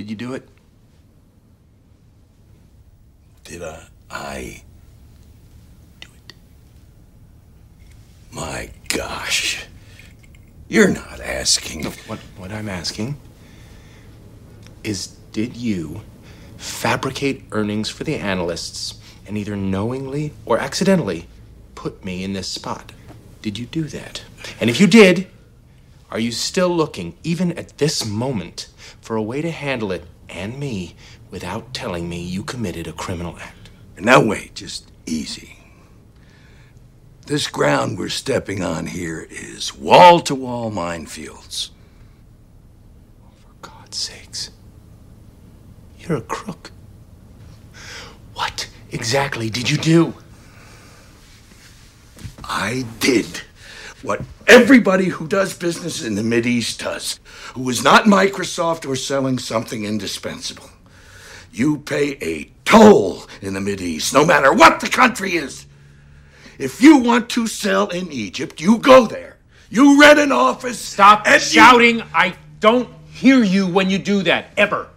Did you do it? Did I? I do it. My gosh. You're not asking. What, what I'm asking is did you fabricate earnings for the analysts and either knowingly or accidentally put me in this spot? Did you do that? And if you did, are you still looking, even at this moment, for a way to handle it and me without telling me you committed a criminal act? Now, wait, just easy. This ground we're stepping on here is wall to wall minefields. Oh, For God's sakes. You're a crook. What exactly did you do? I did what everybody who does business in the Mideast does, who is not Microsoft or selling something indispensable. You pay a toll in the Mideast, no matter what the country is. If you want to sell in Egypt, you go there. You rent an office. Stop and you- shouting. I don't hear you when you do that. Ever.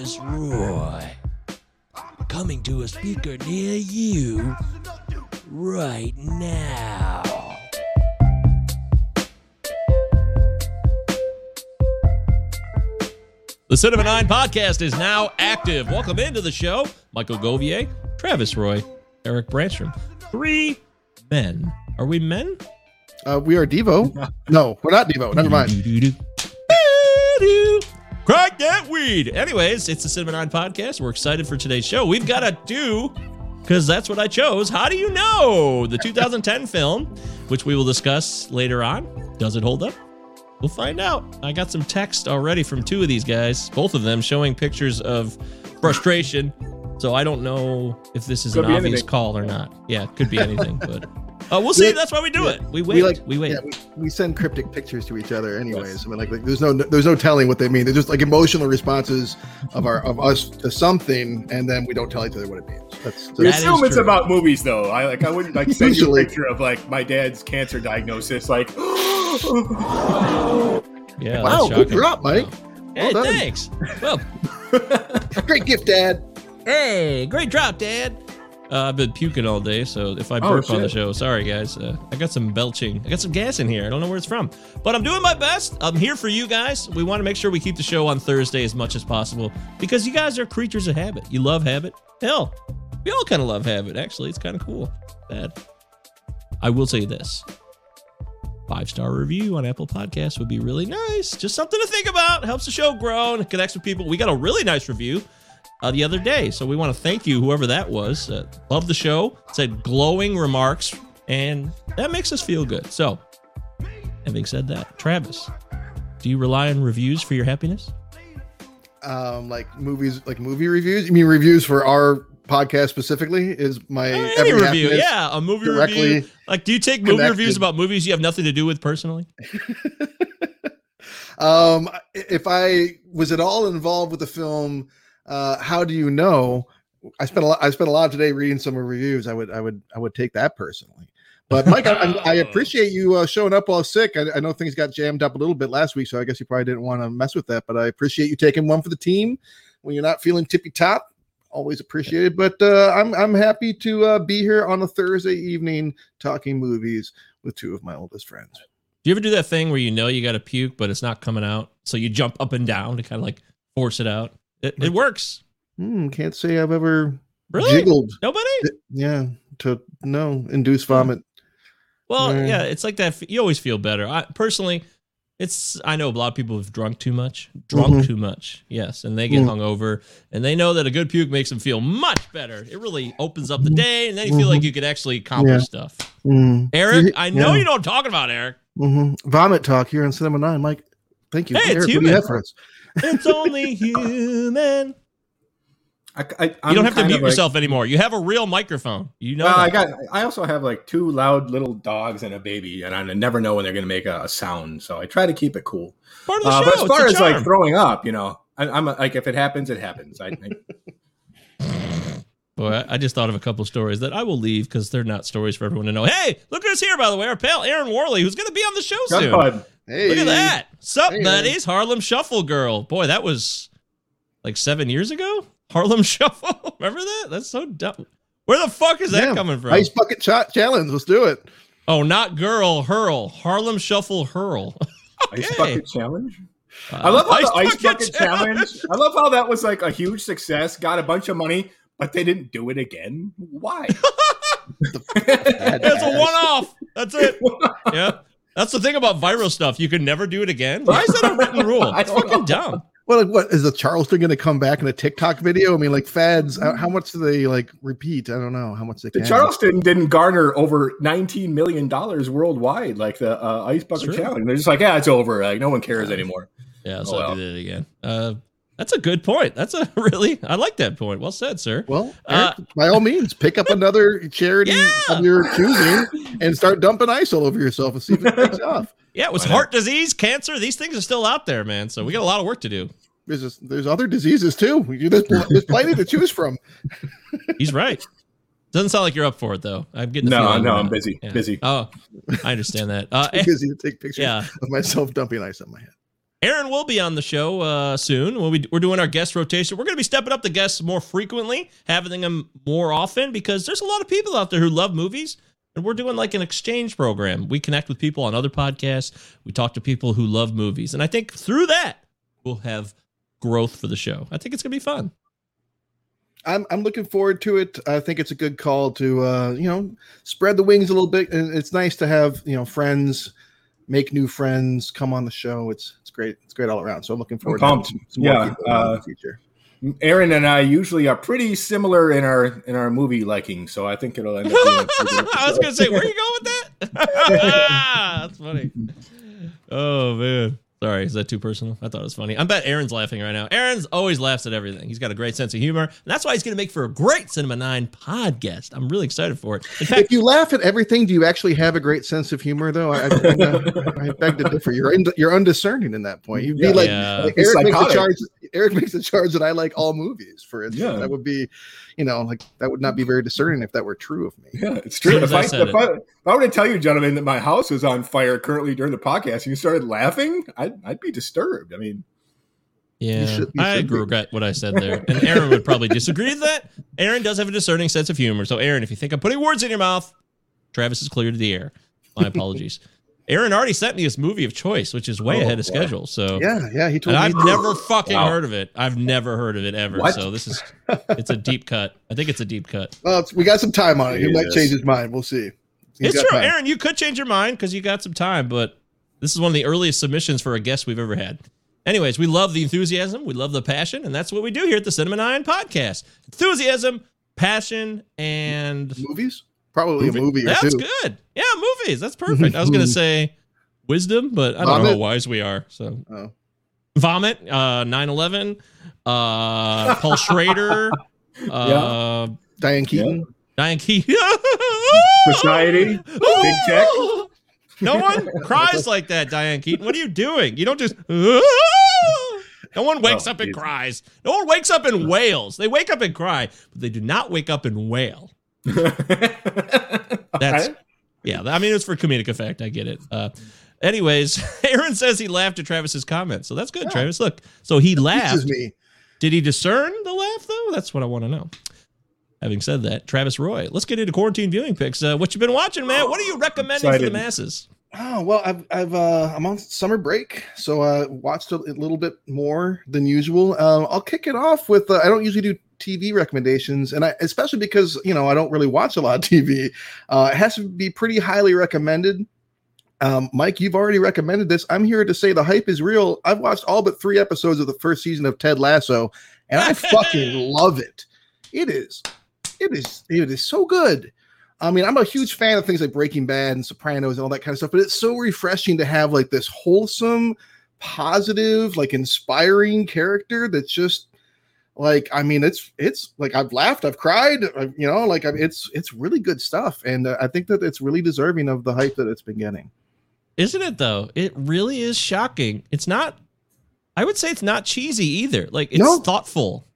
Travis Roy. Coming to a speaker near you right now. The Cinema 9 podcast is now active. Welcome into the show. Michael Govier, Travis Roy, Eric Branstrom. Three men. Are we men? Uh, we are Devo. No, we're not Devo. Never mind. Crack that weed. Anyways, it's the Cinema 9 podcast. We're excited for today's show. We've got to do, because that's what I chose. How do you know? The 2010 film, which we will discuss later on. Does it hold up? We'll find out. I got some text already from two of these guys, both of them showing pictures of frustration. So I don't know if this is Could an obvious anything. call or not. Yeah, it could be anything, but uh, we'll see. Yeah. That's why we do Yeah. it. We wait. We, like wait. Yeah, we, we send cryptic pictures to each other, anyways. I mean, like, like there's no there's no telling what they mean. They're just like emotional responses of our of us to something, and then we don't tell each other what it means. That's, We That that's is assume it's true. about movies, though. I like. I wouldn't like send you a picture of like my dad's cancer diagnosis. Like, yeah. wow, that's good drop, Mike. Hey, Well thanks. Well, Great gift, Dad. hey, great drop, Dad. Uh, I've been puking all day, so if I Oh, burp on the show, sorry guys. Uh, I got some belching. I got some gas in here. I don't know where it's from, but I'm doing my best. I'm here for you guys. We want to make sure we keep the show on Thursday as much as possible because you guys are creatures of habit. You love habit. Hell, we all kind of love habit. Actually, it's kind of cool. Bad. I will say this: five star review on Apple Podcasts would be really nice. Just something to think about. Helps the show grow and connects with people. We got a really nice review uh, the other day, so we want to thank you, whoever that was. Uh, love the show. Said glowing remarks, and that makes us feel good. So, having said that, Travis, do you rely on reviews for your happiness? Um, like movies, like movie reviews. You mean reviews for our podcast specifically? Is my Uh, Any every review, yeah, a movie directly review. Like, do you take movie connected. reviews about movies you have nothing to do with personally? Um, if I was at all involved with the film, uh, how do you know? I spent a lot. I spent a lot of today reading some reviews. I would, I would, I would take that personally. But Mike, I, I, I appreciate you uh, showing up while sick. I, I know things got jammed up a little bit last week, so I guess you probably didn't want to mess with that. But I appreciate you taking one for the team when you're not feeling tippy top. always appreciated. But uh, I'm I'm happy to uh, be here on a Thursday evening talking movies with two of my oldest friends. Do you ever do that thing where you know you got to puke, but it's not coming out? So you jump up and down to kind of like force it out. It, it works. Hmm, can't say I've ever Really? jiggled. Nobody? Yeah, to no induce vomit. Well, Yeah. yeah, it's like that. You always feel better. I personally, it's. I know a lot of people have drunk too much, drunk Mhm. too much. Yes, and they get Mm. hungover, and they know that a good puke makes them feel much better. It really opens up the day, and then you feel Mhm. like you could actually accomplish Yeah. stuff. Mm. Eric, I know Yeah. you know what I'm talking about, Eric. hmm Vomit talk here on Cinema Nine, Mike. Thank you. Hey, it's Eric, you human. Have for us? It's only human. I, I, You I'm don't have to mute of like- yourself anymore. You have a real microphone. You know. Well, I got. I also have like two loud little dogs and a baby, and I never know when they're going to make a, a sound. So I try to keep it cool. part of the Uh, show. but as far the as like throwing up, you know, I, I'm a, like if it happens, it happens. I think. Boy, I I just thought of a couple stories that I will leave because they're not stories for everyone to know. Hey, look at us here, by the way. Our pal Aaron Worley, who's going to be on the show soon. Bud. Hey, Look at that. Sup, Hey, buddies? Harlem Shuffle Girl. Boy, that was like seven years ago? Harlem Shuffle? Remember that? That's so dumb. Where the fuck is that Yeah. coming from? Ice bucket shot challenge. Let's do it. oh, not girl, hurl. Harlem Shuffle Hurl. Ice bucket challenge. Uh, I love how the ice bucket challenge. I love how that was like a huge success. Got a bunch of money, but they didn't do it again. Why? It's a one off. That's it. Yeah. That's the thing about viral stuff. You can never do it again. Why is that a written rule? I It's fucking know. dumb. Well, like, what is the Charleston going to come back in a TikTok video? I mean, like fads. How, how much do they like repeat? I don't know how much they The can. Charleston didn't garner over nineteen million dollars worldwide, like the uh, ice bucket challenge. They're just like, yeah, it's over. Like no one cares anymore. Yeah, so Oh, I well. did it again. Uh, that's a good point. That's a really, I like that point. Well said, sir. Well, Uh, by all means, pick up another charity Yeah. of your choosing and start dumping ice all over yourself and see if it takes off. Yeah, it was Why not? heart disease, cancer. These things are still out there, man. So we got a lot of work to do. There's just, there's other diseases too. You- There's, there's plenty to choose from. He's right. Doesn't sound like you're up for it though. I'm getting the No, no, I'm busy, Yeah. busy. Oh, I understand that. Uh, Too busy to take pictures yeah, of myself dumping ice on my head. Aaron will be on the show uh, soon. When we, we're doing our guest rotation, we're going to be stepping up the guests more frequently, having them more often because there's a lot of people out there who love movies, and we're doing like an exchange program. We connect with people on other podcasts. We talk to people who love movies, and I think through that we'll have growth for the show. I think it's going to be fun. I'm I'm looking forward to it. I think it's a good call to uh, you know spread the wings a little bit, and it's nice to have you know friends, make new friends, come on the show. It's great. It's great all around. So I'm looking forward to having pumped. some, some more Yeah, people on in uh, the future. Aaron and I usually are pretty similar in our in our movie liking, so I think it'll end up. Being a pretty good I was going to say, where are you going with that? That's funny. Oh man. Sorry, is that too personal? I thought it was funny. I bet Aaron's laughing right now. Aaron's always laughs at everything. He's got a great sense of humor, and that's why he's going to make for a great Cinema Nine podcast. I'm really excited for it. In fact, If you laugh at everything, do you actually have a great sense of humor? Though I, I, I beg to differ. You're in, you're undiscerning in that point. You'd be Yeah. like, Yeah. like It's Eric makes the psychotic. charge. Eric makes the charge that I like all movies. For instance, Yeah. that would be, you know, like that would not be very discerning if that were true of me. Yeah, it's true. If I I, said if, I, if I were to tell you, gentlemen, that my house is on fire currently during the podcast, and you started laughing, I'd, I'd be disturbed. I mean, yeah, should- you I should be. regret what I said there, and Aaron would probably disagree with that. Aaron does have a discerning sense of humor, so Aaron, if you think I'm putting words in your mouth, Travis is clear to the air. My apologies. Aaron already sent me his movie of choice, which is way Oh, ahead of boy. schedule. So Yeah, yeah. He told And me. I've never fucking Wow. heard of it. I've never heard of it ever. What? So this is it's a deep cut. I think it's a deep cut. Well, it's- we got some time on it. He might change his mind. We'll see. He's it's true, time. Aaron. You could change your mind because you got some time, but this is one of the earliest submissions for a guest we've ever had. Anyways, we love the enthusiasm, we love the passion, and that's what we do here at the Cinema Nine podcast. Enthusiasm, passion, and Movies? Probably a movie or that's two. good. Yeah, movies. That's perfect. I was gonna say wisdom, but I don't know how wise we are. So Oh. vomit, uh, 9-11, uh, Paul Schrader, uh, Diane Keaton. Diane Keaton. society, big tech. No one cries like that, Diane Keaton. What are you doing? You don't just. No one wakes Oh, up and Jesus. cries. No one wakes up and wails. They wake up and cry, but they do not wake up and wail. That's yeah. I mean, it's for comedic effect. I get it. Uh, anyways, Aaron says he laughed at Travis's comment, so that's good, Travis. Look, so he is laughed. me. Did he discern the laugh though? That's what I want to know. Having said that, Travis Roy, let's get into quarantine viewing picks. Uh, what you been watching, man? What are you recommending for the masses? Oh well, I've I've uh, I'm on summer break, so I watched a, little bit more than usual. Um, I'll kick it off with uh, I don't usually do TV recommendations, and I especially because you know I don't really watch a lot of TV. Uh, it has to be pretty highly recommended. Um, Mike, you've already recommended this. I'm here to say the hype is real. I've watched all but three episodes of the first season of Ted Lasso, and I fucking love it. It is, it is, it is so good. I mean, I'm a huge fan of things like Breaking Bad and Sopranos and all that kind of stuff, but it's so refreshing to have like this wholesome, positive, like inspiring character that's just like I mean, it's it's like I've laughed, I've cried, I've, you know, like it's it's really good stuff, and uh, I think that it's really deserving of the hype that it's been getting. Isn't it though? It really is shocking. It's not. I would say it's not cheesy either. Like it's No. thoughtful.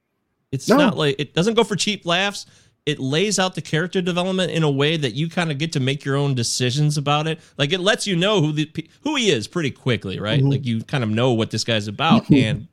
It's No. not like it doesn't go for cheap laughs. It lays out the character development in a way that you kind of get to make your own decisions about it. Like it lets you know who the who he is pretty quickly, right? Mhm. Like you kind of know what this guy's about. And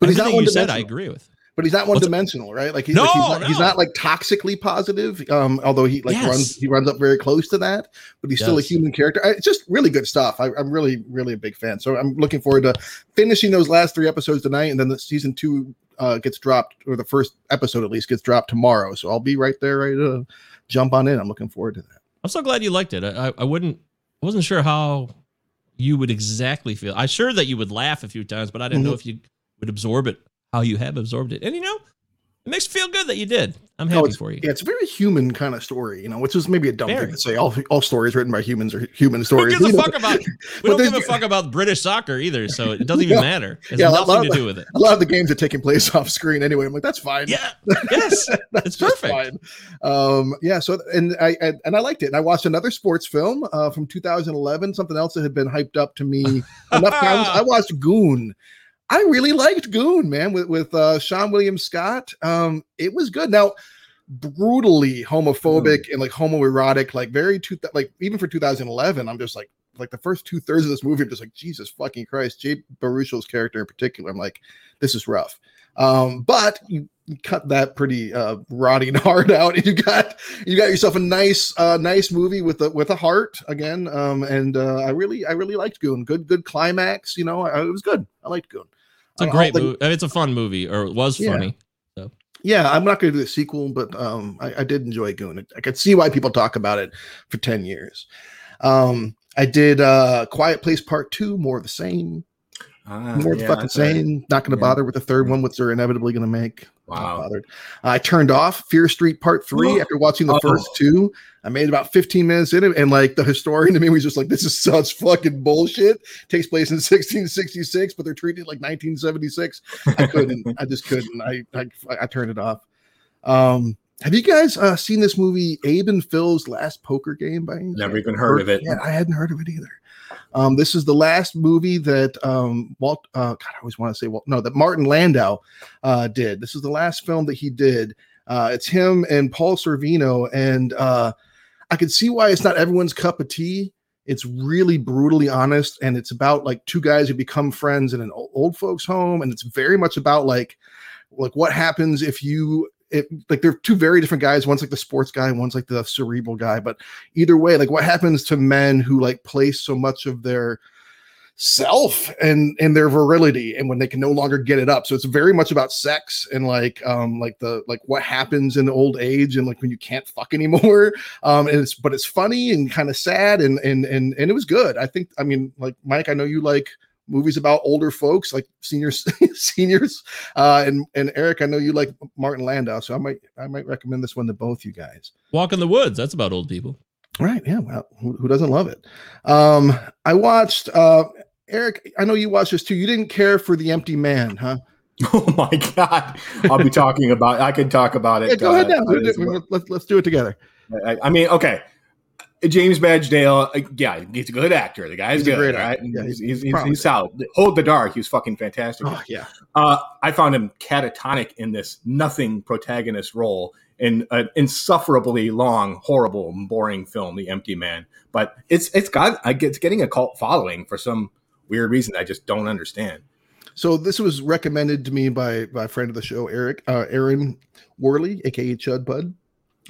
But he's not everything you said, I agree with. But he's not one dimensional, right? Like, he's, No, like he's, not, he's not like toxically positive. Um, although he like Yes. runs he runs up very close to that, but he's still a human character. I- It's just really good stuff. I, I'm really really a big fan. So I'm looking forward to finishing those last three episodes tonight, and then the season two uh, gets dropped, or the first episode at least gets dropped tomorrow. So I'll be right there, ready to jump on in. I'm looking forward to that. I'm so glad you liked it. I, I, wouldn't, I wasn't sure how you would exactly feel. I'm sure that you would laugh a few times, but I didn't know Mhm. if you would absorb it how you have absorbed it. And you know, it makes me feel good that you did. I'm happy it's, for you. Yeah, it's a very human kind of story, you know, which is maybe a dumb Very. thing to say. All all stories written by humans are human Who stories. gives a You know, fuck about? We don't give a fuck about British soccer either, so it doesn't even Yeah. matter. It has Yeah, a lot- nothing to lot- do with it. A lot of the games are taking place off screen anyway. I'm like, that's fine. Yeah. Yes. That's It's perfect. Um, yeah. So and I, I and I liked it. And I watched another sports film uh, from 2011, something else that had been hyped up to me enough times. I watched Goon. I really liked Goon, man, with with uh, Seann William Scott. Um, it was good. Now, brutally homophobic and like homoerotic, like very two, like even for 2011. I'm just like like the first two thirds of this movie, I'm just like Jesus fucking Christ. Jay Baruchel's character in particular, I'm like, this is rough. Um, but you, you cut that pretty uh rotting heart out, and you got you got yourself a nice uh nice movie with a with a heart again. Um, and uh, I really I really liked Goon. Good good climax. You know, I, it was good. I liked Goon. It's a great movie. It's a fun movie, or it was Yeah. funny. Yeah, I'm not going to do a sequel, but um, I, I did enjoy Goon. I could see why people talk about it for ten years. Um, I did uh, Quiet Place Part Two, more of the same, Ah, more yeah, fucking same. Not going to Yeah. bother with the third one, which they're inevitably going to make. Wow. bothered. I turned off Fear Street Part Three after watching the Oh. first two. I made about 15 minutes in it, and like the historian to me was just like, "This is such fucking bullshit." Takes place in 1666, but they're treating it like 1976. I couldn't. I just couldn't. I, I I turned it off. Um, have you guys uh, seen this movie, Abe and Phil's Last Poker Game? By any Never even heard of it. Yeah, I hadn't heard of it either. Um, this is the last movie that um, Walt. Uh, God, I always want to say Walt. No, that Martin Landau uh, did. This is the last film that he did. Uh, it's him and Paul Sorvino, and uh, I can see why it's not everyone's cup of tea. It's really brutally honest, and it's about like two guys who become friends in an old folks' home, and it's very much about like like what happens if you if like they're two very different guys. One's like the sports guy, one's like the cerebral guy. But either way, like what happens to men who like place so much of their self and and their virility and when they can no longer get it up so it's very much about sex and like um like the like what happens in old age and like when you can't fuck anymore um and it's but it's funny and kind of sad and and and and it was good i think i mean like mike i know you like movies about older folks like seniors seniors uh and and eric i know you like martin landau so i might i might recommend this one to both you guys Walk in the woods. That's about old people. Right. Yeah. Well, who, who doesn't love it? Um, I watched, uh, Eric, I know you watched this too. You didn't care for The Empty Man, huh? Oh my god! I'll be talking about. I can talk about it. Yeah, go ahead uh, now. as well. Let's, let's do it together. I, I mean, okay. James Badge Dale, uh, yeah, he's a good actor. The guy's He's a good, great right? actor. Yeah, he's, he's he's, he's, solid. Hold the dark. He was fucking fantastic. Oh, yeah. Uh, I found him catatonic in this nothing protagonist role in an insufferably long, horrible, boring film, The Empty Man. But it's it's got it's getting a cult following for some weird reason I just don't understand. So this was recommended to me by by a friend of the show, Eric uh, Aaron Worley, aka Chud Bud,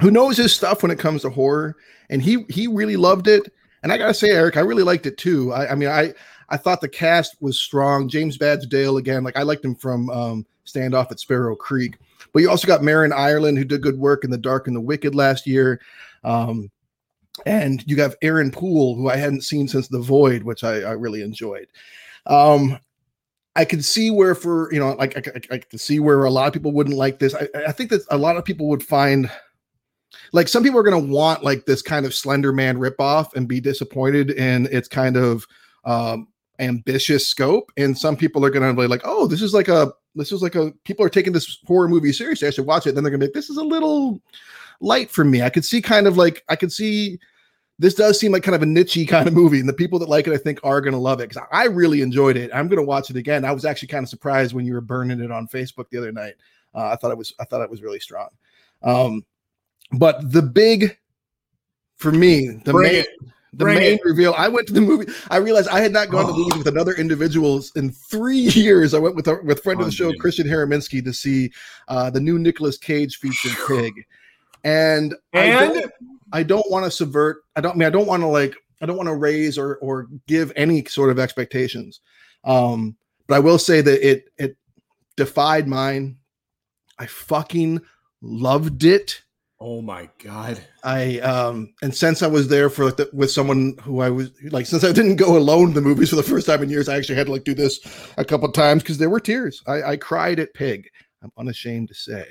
who knows his stuff when it comes to horror, and he he really loved it. And I gotta say, Eric, I really liked it too. I, I mean, I I thought the cast was strong. James Badge Dale again, like I liked him from um, Standoff at Sparrow Creek, but you also got Marin Ireland who did good work in The Dark and the Wicked last year. Um, and you have Aaron Poole, who I hadn't seen since The Void, which I, I really enjoyed. Um, I could see where, for you know, like I, I, I could see where a lot of people wouldn't like this. I, I think that a lot of people would find, like, some people are going to want like this kind of Slender Man ripoff and be disappointed in its kind of um, ambitious scope, and some people are going to be like, oh, this is like a this is like a people are taking this horror movie seriously. I should watch it. Then they're going to be like, this is a little light for me. I could see kind of like I could see this does seem like kind of a nichey kind of movie, and the people that like it, I think, are going to love it because I really enjoyed it. I'm going to watch it again. I was actually kind of surprised when you were burning it on Facebook the other night. Uh, I thought it was I thought it was really strong. Um, but the big for me, the Bring main it. the Bring main it. reveal. I went to the movie. I realized I had not gone to the movies with another individuals in three years. I went with a, with friend of the show Unbelievable. Christian Haraminsky to see uh, the new Nicolas Cage feature Pig, and I And don't, I don't want to subvert. I don't I mean I don't want to like I don't want to raise or or give any sort of expectations. Um, but I will say that it it defied mine. I fucking loved it. Oh my god, I um and since I was there for the, with someone who I was like since I didn't go alone to the movies for the first time in years, I actually had to like do this a couple times because there were tears. I, I cried at Pig. I'm unashamed to say.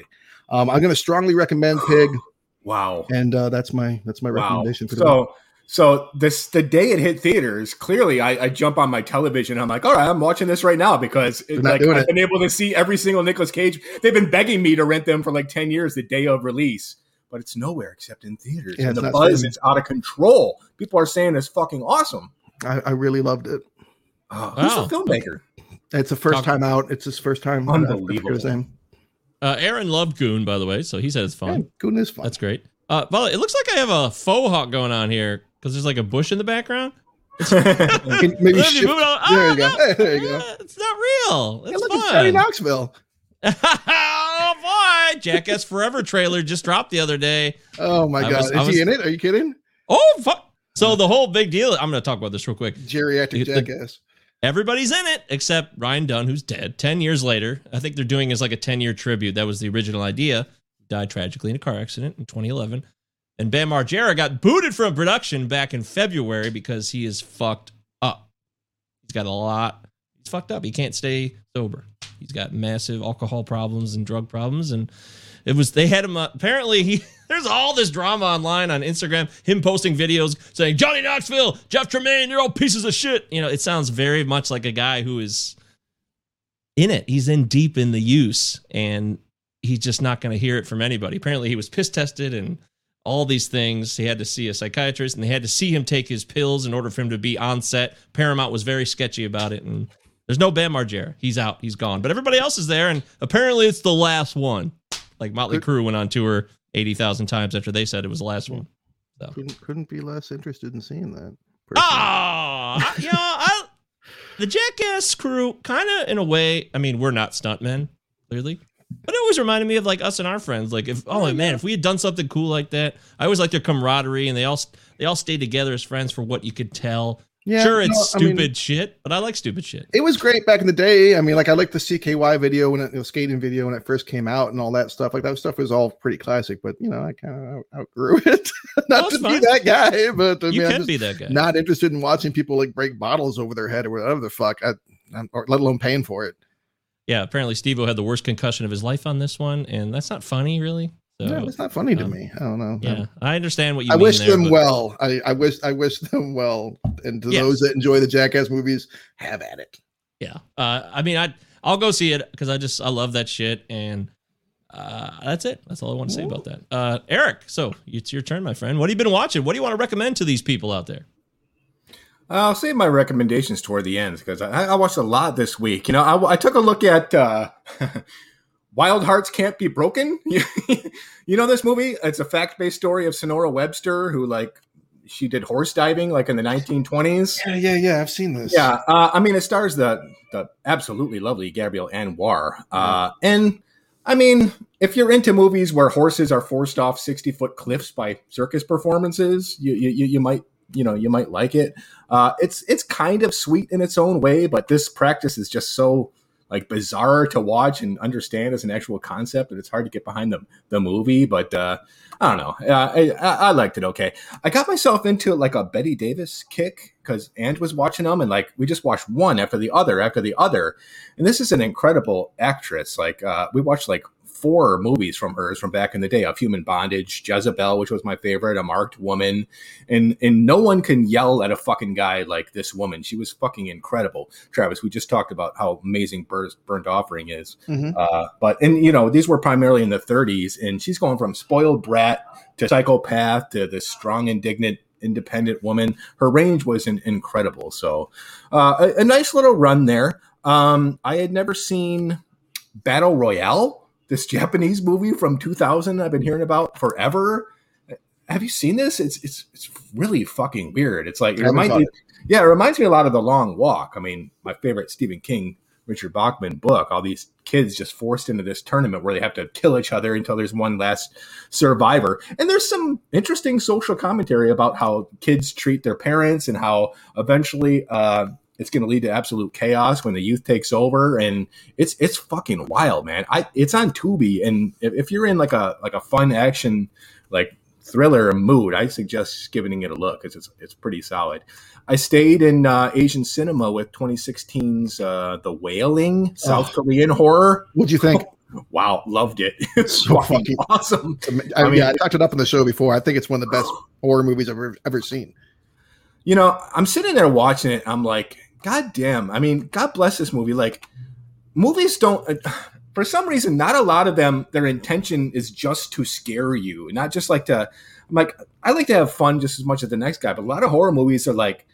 Um, I'm going to strongly recommend Pig, wow. and uh, that's my that's my Wow. recommendation for the. So, so this the day it hit theaters. Clearly, I, I jump on my television. I'm like, all right, I'm watching this right now because it, like I've it. been able to see every single Nicolas Cage. They've been begging me to rent them for like ten years, the day of release, but it's nowhere except in theaters. Yeah, and the buzz streaming. is out of control. People are saying it's fucking awesome. I, I really loved it. Oh, Who's Wow. the filmmaker? It's the first Talk- time out. It's his first time. uh, I forget Unbelievable. Uh, Aaron loved Goon, by the way, so he said it's Yeah, fun. Goon is fun. That's great. Uh, well, it looks like I have a faux hawk going on here because there's like a bush in the background. Maybe Let me shift- move it on. There Oh, you go. no. There you go. Ah, It's not real. Hey, It's look, it's Johnny fun. Knoxville. boy, Jackass Forever trailer just dropped the other day. Oh my I god, was- is he in it? Are you kidding? Oh fuck! So the whole big deal. I'm going to talk about this real quick. Geriatric The- jackass. Everybody's in it except Ryan Dunn, who's dead. Ten years later, I think they're doing is like a ten year tribute. That was the original idea. Died tragically in a car accident in 2011. And Bam Margera got booted from production back in February because he is fucked up. He's got a lot. Fucked up. He can't stay sober. He's got massive alcohol problems and drug problems. And it was they had him. Apparently, he there's all this drama online on Instagram. Him posting videos saying Johnny Knoxville, Jeff Tremaine, you're all pieces of shit. You know, it sounds very much like a guy who is in it. He's in deep in the use, and he's just not going to hear it from anybody. Apparently, he was piss tested and all these things. He had to see a psychiatrist, and they had to see him take his pills in order for him to be on set. Paramount was very sketchy about it, and there's no Bam Margera. He's out. He's gone. But everybody else is there, and apparently it's the last one. Like Motley Crue went on tour eighty thousand times after they said it was the last one. Couldn't, couldn't be less interested in seeing that. Ah, you know, I, the Jackass crew, kind of in a way. I mean, we're not stuntmen, clearly, but it always reminded me of like us and our friends. Like, if oh man, if we had done something cool like that, I always like their camaraderie, and they all they all stayed together as friends for what you could tell. Yeah, sure, it's no, I mean- stupid shit, but I like stupid shit. It was great back in the day. I mean, like I liked the CKY video when it, the skating video when it first came out and all that stuff. Like that stuff was all pretty classic, but you know, I kind of outgrew it. Not Oh, to it's be that guy, but I You mean, can be that guy. not interested in watching people like break bottles over their head or whatever the fuck, I, or let alone paying for it. yeah, apparently Steve had the worst concussion of his life on this one, and that's not funny, really. So, yeah, it's not funny to um, me. I don't know. yeah, I understand what you I mean. wish there, them but- well. I, I wish I wish them well. And to Yes. those that enjoy the Jackass movies, have at it. Yeah. Uh, I mean, I I'll go see it because I just I love that shit, and uh, that's it. That's all I want to say about that. Uh, Eric, so it's your turn, my friend. What have you been watching? What do you want to recommend to these people out there? I'll save my recommendations toward the end because I, I watched a lot this week. You know, I, I took a look at uh, Wild Hearts Can't Be Broken. you know this movie? It's a fact based story of Sonora Webster, who like she did horse diving like in the 1920s. Yeah, yeah, yeah. I've seen this. Yeah, uh, I mean, it stars the the absolutely lovely Gabrielle Anwar, uh, and I mean, if you're into movies where horses are forced off 60 foot cliffs by circus performances, you you, you might you know you might like it. Uh, it's it's kind of sweet in its own way, but this practice is just so like bizarre to watch and understand as an actual concept that it's hard to get behind the the movie. But uh, I don't know, uh, I, I, liked it okay. I got myself into like a Bette Davis kick because Ant was watching them, and like we just watched one after the other after the other, and this is an incredible actress. Like uh, we watched like four movies from hers from back in the day. Of human bondage jezebel which was my favorite a marked woman. And and no one can yell at a fucking guy like this woman. She was fucking incredible. Travis we just talked about how amazing burnt, burnt offering is. Mhm. uh, but and you know these were primarily in the 30s and she's going from spoiled brat to psychopath to this strong indignant independent woman. Her range was in, incredible. So uh, a, a nice little run there. Um, i had never seen battle royale this Japanese movie from 2000 I've been hearing about forever. Have you seen this? It's it's it's really fucking weird. It's like it reminds me, yeah, it reminds me a lot of The Long Walk. I mean, my favorite Stephen King, Richard Bachman book. All these kids just forced into this tournament where they have to kill each other until there's one last survivor. And there's some interesting social commentary about how kids treat their parents and how eventually uh, it's going to lead to absolute chaos when the youth takes over. And it's it's fucking wild, man. I it's on Tubi, and if, if you're in like a like a fun action like thriller mood, I suggest giving it a look because it's it's pretty solid. I stayed in uh, Asian cinema with 2016's uh, The Wailing, South Korean horror. What'd you think? Wow, loved it. It's So fucking awesome. I, I mean- yeah, I talked it up on the show before. I think it's one of the best horror movies I've ever, ever seen. you know, I'm sitting there watching it. I'm like, God damn. I mean, God bless this movie. Like, movies don't, uh, for some reason, not a lot of them, their intention is just to scare you, not just like to, I'm like, I like to have fun just as much as the next guy, but a lot of horror movies are like,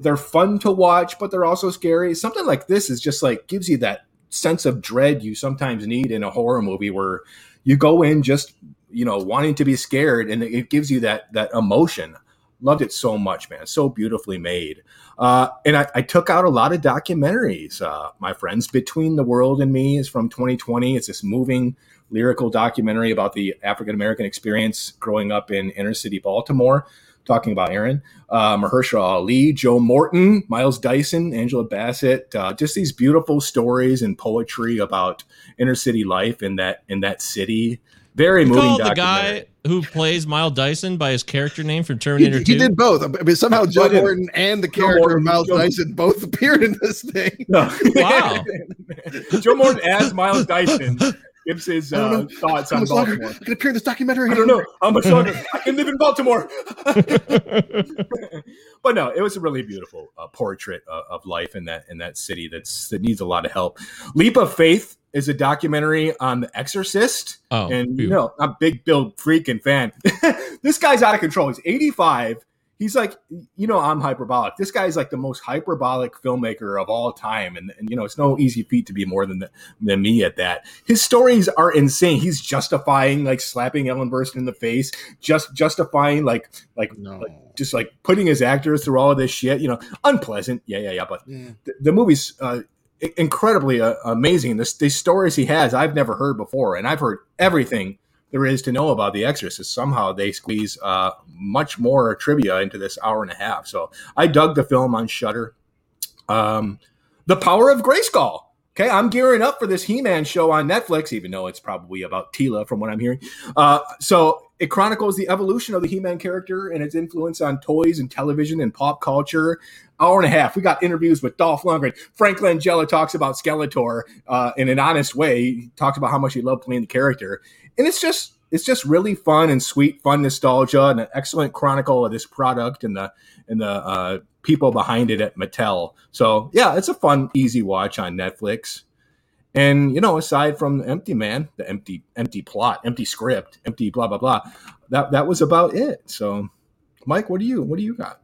they're fun to watch, but they're also scary. Something like this is just like, gives you that sense of dread you sometimes need in a horror movie where you go in just, you know, wanting to be scared and it gives you that, that emotion loved it so much, man. So beautifully made. Uh, and I, I took out a lot of documentaries. Uh, my friends, Between the World and Me is from 2020. It's this moving lyrical documentary about the African American experience growing up in inner city Baltimore. Talking about Aaron, uh, Mahershala Ali, Joe Morton, Miles Dyson, Angela Bassett, uh, just these beautiful stories and poetry about inner city life in that in that city. Very You moving. call the documentary. guy who plays Miles Dyson by his character name from He, Terminator he 2? did both. I mean, somehow Joe I did. Morton and the character Morton, of Miles Joe- Dyson both appeared in this thing. No. Wow. Joe Morton as Miles Dyson gives his I don't uh, know. thoughts How on much longer Baltimore. I can appear in this documentary? I don't know how much longer I can live in Baltimore. but no, it was a really beautiful uh, portrait of, of life in that in that city that's that needs a lot of help. Leap of Faith is a documentary on The Exorcist, Oh, and you know I'm a big Bill Friedkin fan. this guy's out of control. He's 85. He's like, you know, I'm hyperbolic. This guy's like the most hyperbolic filmmaker of all time, and, and you know, it's no easy feat to be more than than me at that. His stories are insane. He's justifying like slapping Ellen Burstyn in the face, just justifying like like No. just like putting his actors through all of this shit. You know, unpleasant. Yeah, yeah, yeah. But Yeah. the, the movie's uh, incredibly uh, amazing. This, these stories he has, I've never heard before, and I've heard everything there is to know about The Exorcist. Somehow they squeeze uh, much more trivia into this hour and a half. So I dug the film on Shudder. Um, the Power of Grayskull. Okay, I'm gearing up for this He-Man show on Netflix, even though it's probably about Teela, from what I'm hearing. Uh, so it chronicles the evolution of the He-Man character and its influence on toys and television and pop culture. Hour and a half. We got interviews with Dolph Lundgren. Frank Langella talks about Skeletor uh, in an honest way. He talks about how much he loved playing the character, and it's just it's just really fun and sweet, fun nostalgia, and an excellent chronicle of this product and the and the uh, people behind it at Mattel. So yeah, it's a fun, easy watch on Netflix. And you know, aside from Empty Man, the empty, empty plot, empty script, empty blah blah blah, that that was about it. So, Mike, what do you what do you got?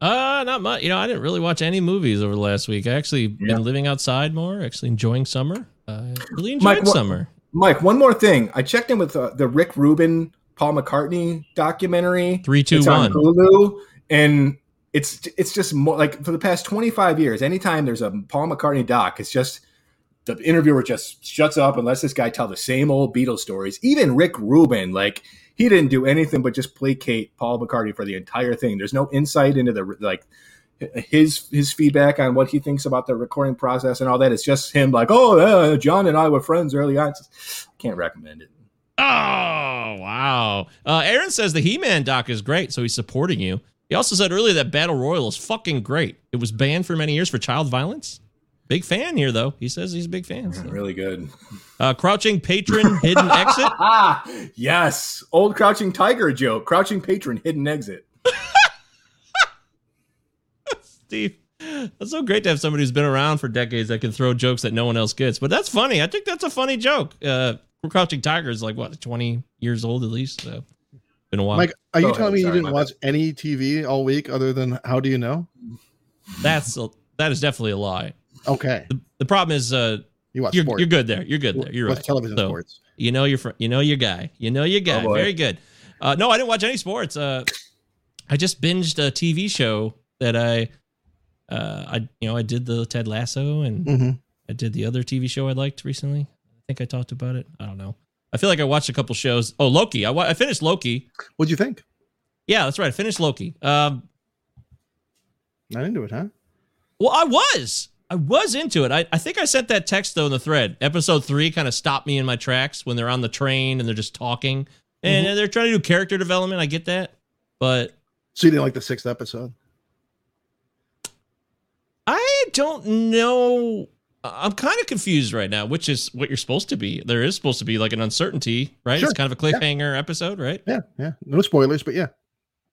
Uh, not much. You know, I didn't really watch any movies over the last week. I actually Yeah. been living outside more, actually enjoying summer. Uh, really enjoyed Mike, summer. Mike, one more thing. I checked in with uh, the Rick Rubin Paul McCartney documentary. Three, two, It's on. Hulu, and it's it's just more like for the past 25 years. Anytime there's a Paul McCartney doc, it's just the interviewer just shuts up and lets this guy tell the same old Beatles stories. Even Rick Rubin, like he didn't do anything but just placate Paul McCartney for the entire thing. There's no insight into the like his his feedback on what he thinks about the recording process and all that. It's just him like, oh, yeah, John and I were friends early on. Just- can't recommend it. Oh, wow. Uh, Aaron says the He Man doc is great, so he's supporting you. He also said earlier that Battle Royale is fucking great. It was banned for many years for child violence. Big fan here, though. He says he's a big fan. so. Really good. Uh, Crouching Patron Hidden Exit. Ah, yes. Old Crouching Tiger joke. Crouching Patron, hidden exit. Steve. That's so great to have somebody who's been around for decades that can throw jokes that no one else gets. But that's funny. I think that's a funny joke. Uh, Crouching Tiger is like, what, 20 years old at least? So, been a while. Mike, are you Go telling ahead, me you didn't my watch any TV all week other than How Do You Know? That's a, that is definitely a lie. Okay, The, the problem is, uh, you watch you're, sports. you're good there. You're good there. You're What's right. television So, sports? You know your fr- you know your guy. You know your guy. Oh. Very good. Uh, no, I didn't watch any sports. Uh, I just binged a TV show that I, uh, I you know I did the Ted Lasso and hmm I did the other TV show I liked recently. I think I talked about it. I don't know. I feel like I watched a couple shows. Oh, Loki. I, wa- I finished Loki. What'd you think? Yeah, that's right. I finished Loki. Um, Not into it, huh? well, I was. I was into it. I, I think I sent that text though in the thread. Episode three kind of stopped me in my tracks when they're on the train and they're just talking and they're trying to do character development. I get that, but So you didn't like the sixth episode? I don't know. I'm kind of confused right now, which is what you're supposed to be. There is supposed to be like an uncertainty, right? Sure. It's kind of a cliffhanger episode, right? Yeah, yeah. No spoilers, but yeah.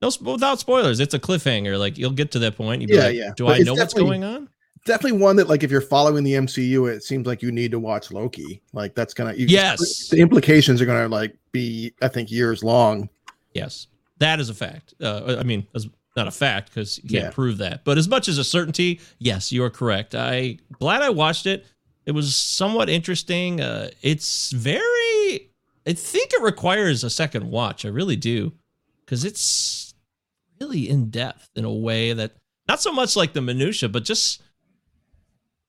No, without spoilers, it's a cliffhanger. Like you'll get to that point. Yeah, like, yeah. Do But I know what's going on? Definitely one that, like, if you're following the MCU, it seems like you need to watch Loki. Like, that's gonna. You, Yes. The implications are gonna like be, I think, years long. Yes, that is a fact. Uh, I mean, that's not a fact because you can't Yeah. prove that. But as much as a certainty, yes, you are correct. I glad I watched it. It was somewhat interesting. Uh, it's very. I think it requires a second watch. I really do, because it's really in depth in a way that not so much like the minutia, but just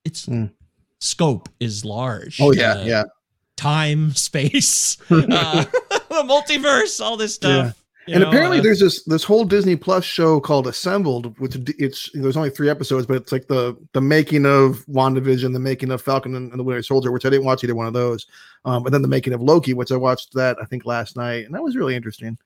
its Hmm. scope is large. Oh yeah, Uh, yeah. time, space, uh, the multiverse, all this stuff. You and know, apparently uh, there's this this whole Disney Plus show called Assembled, which it's there's only three episodes, but it's like the the making of WandaVision, the making of Falcon and, and the Winter Soldier, which I didn't watch either one of those. Um, but then the making of Loki, which I watched that I think last night, and that was really interesting.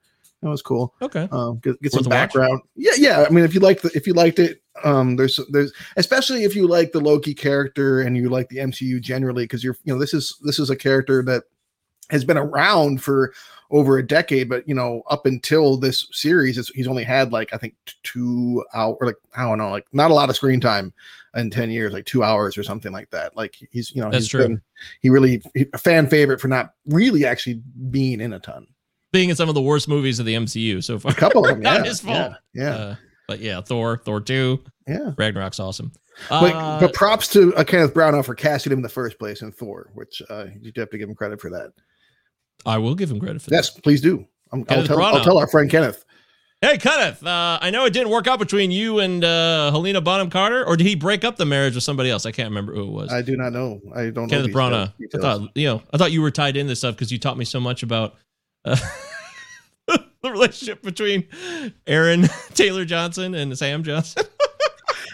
That was cool. okay. Um, get, get some background. Yeah, yeah. I mean, if you like the, if you liked it, um, there's there's especially if you like the Loki character and you like the MCU generally, because you're you know this is this is a character that has been around for over a decade, but you know up until this series, it's, he's only had like I think two hour like I don't know like not a lot of screen time in ten years, like two hours or something like that. Like he's you know That's he's true. been he really a fan favorite for not really actually being in a ton. Being in some of the worst movies of the MCU so far. A couple of them, yeah, his fault. Yeah, yeah. Uh, but yeah, Thor, Thor 2, yeah. Ragnarok's awesome. But, Uh, but props to uh, Kenneth Branagh for casting him in the first place in Thor, which uh, you have to give him credit for that. I will give him credit for Yes, please do. I'm, I'll, Kenneth tell, I'll tell our friend Kenneth. Hey, Kenneth, uh, I know it didn't work out between you and uh, Helena Bonham Carter, or did he break up the marriage with somebody else? I can't remember who it was. I do not know. I don't Kenneth know. These I thought you know. I thought you were tied into this stuff because you taught me so much about uh, the relationship between Aaron Taylor Johnson and Sam Johnson.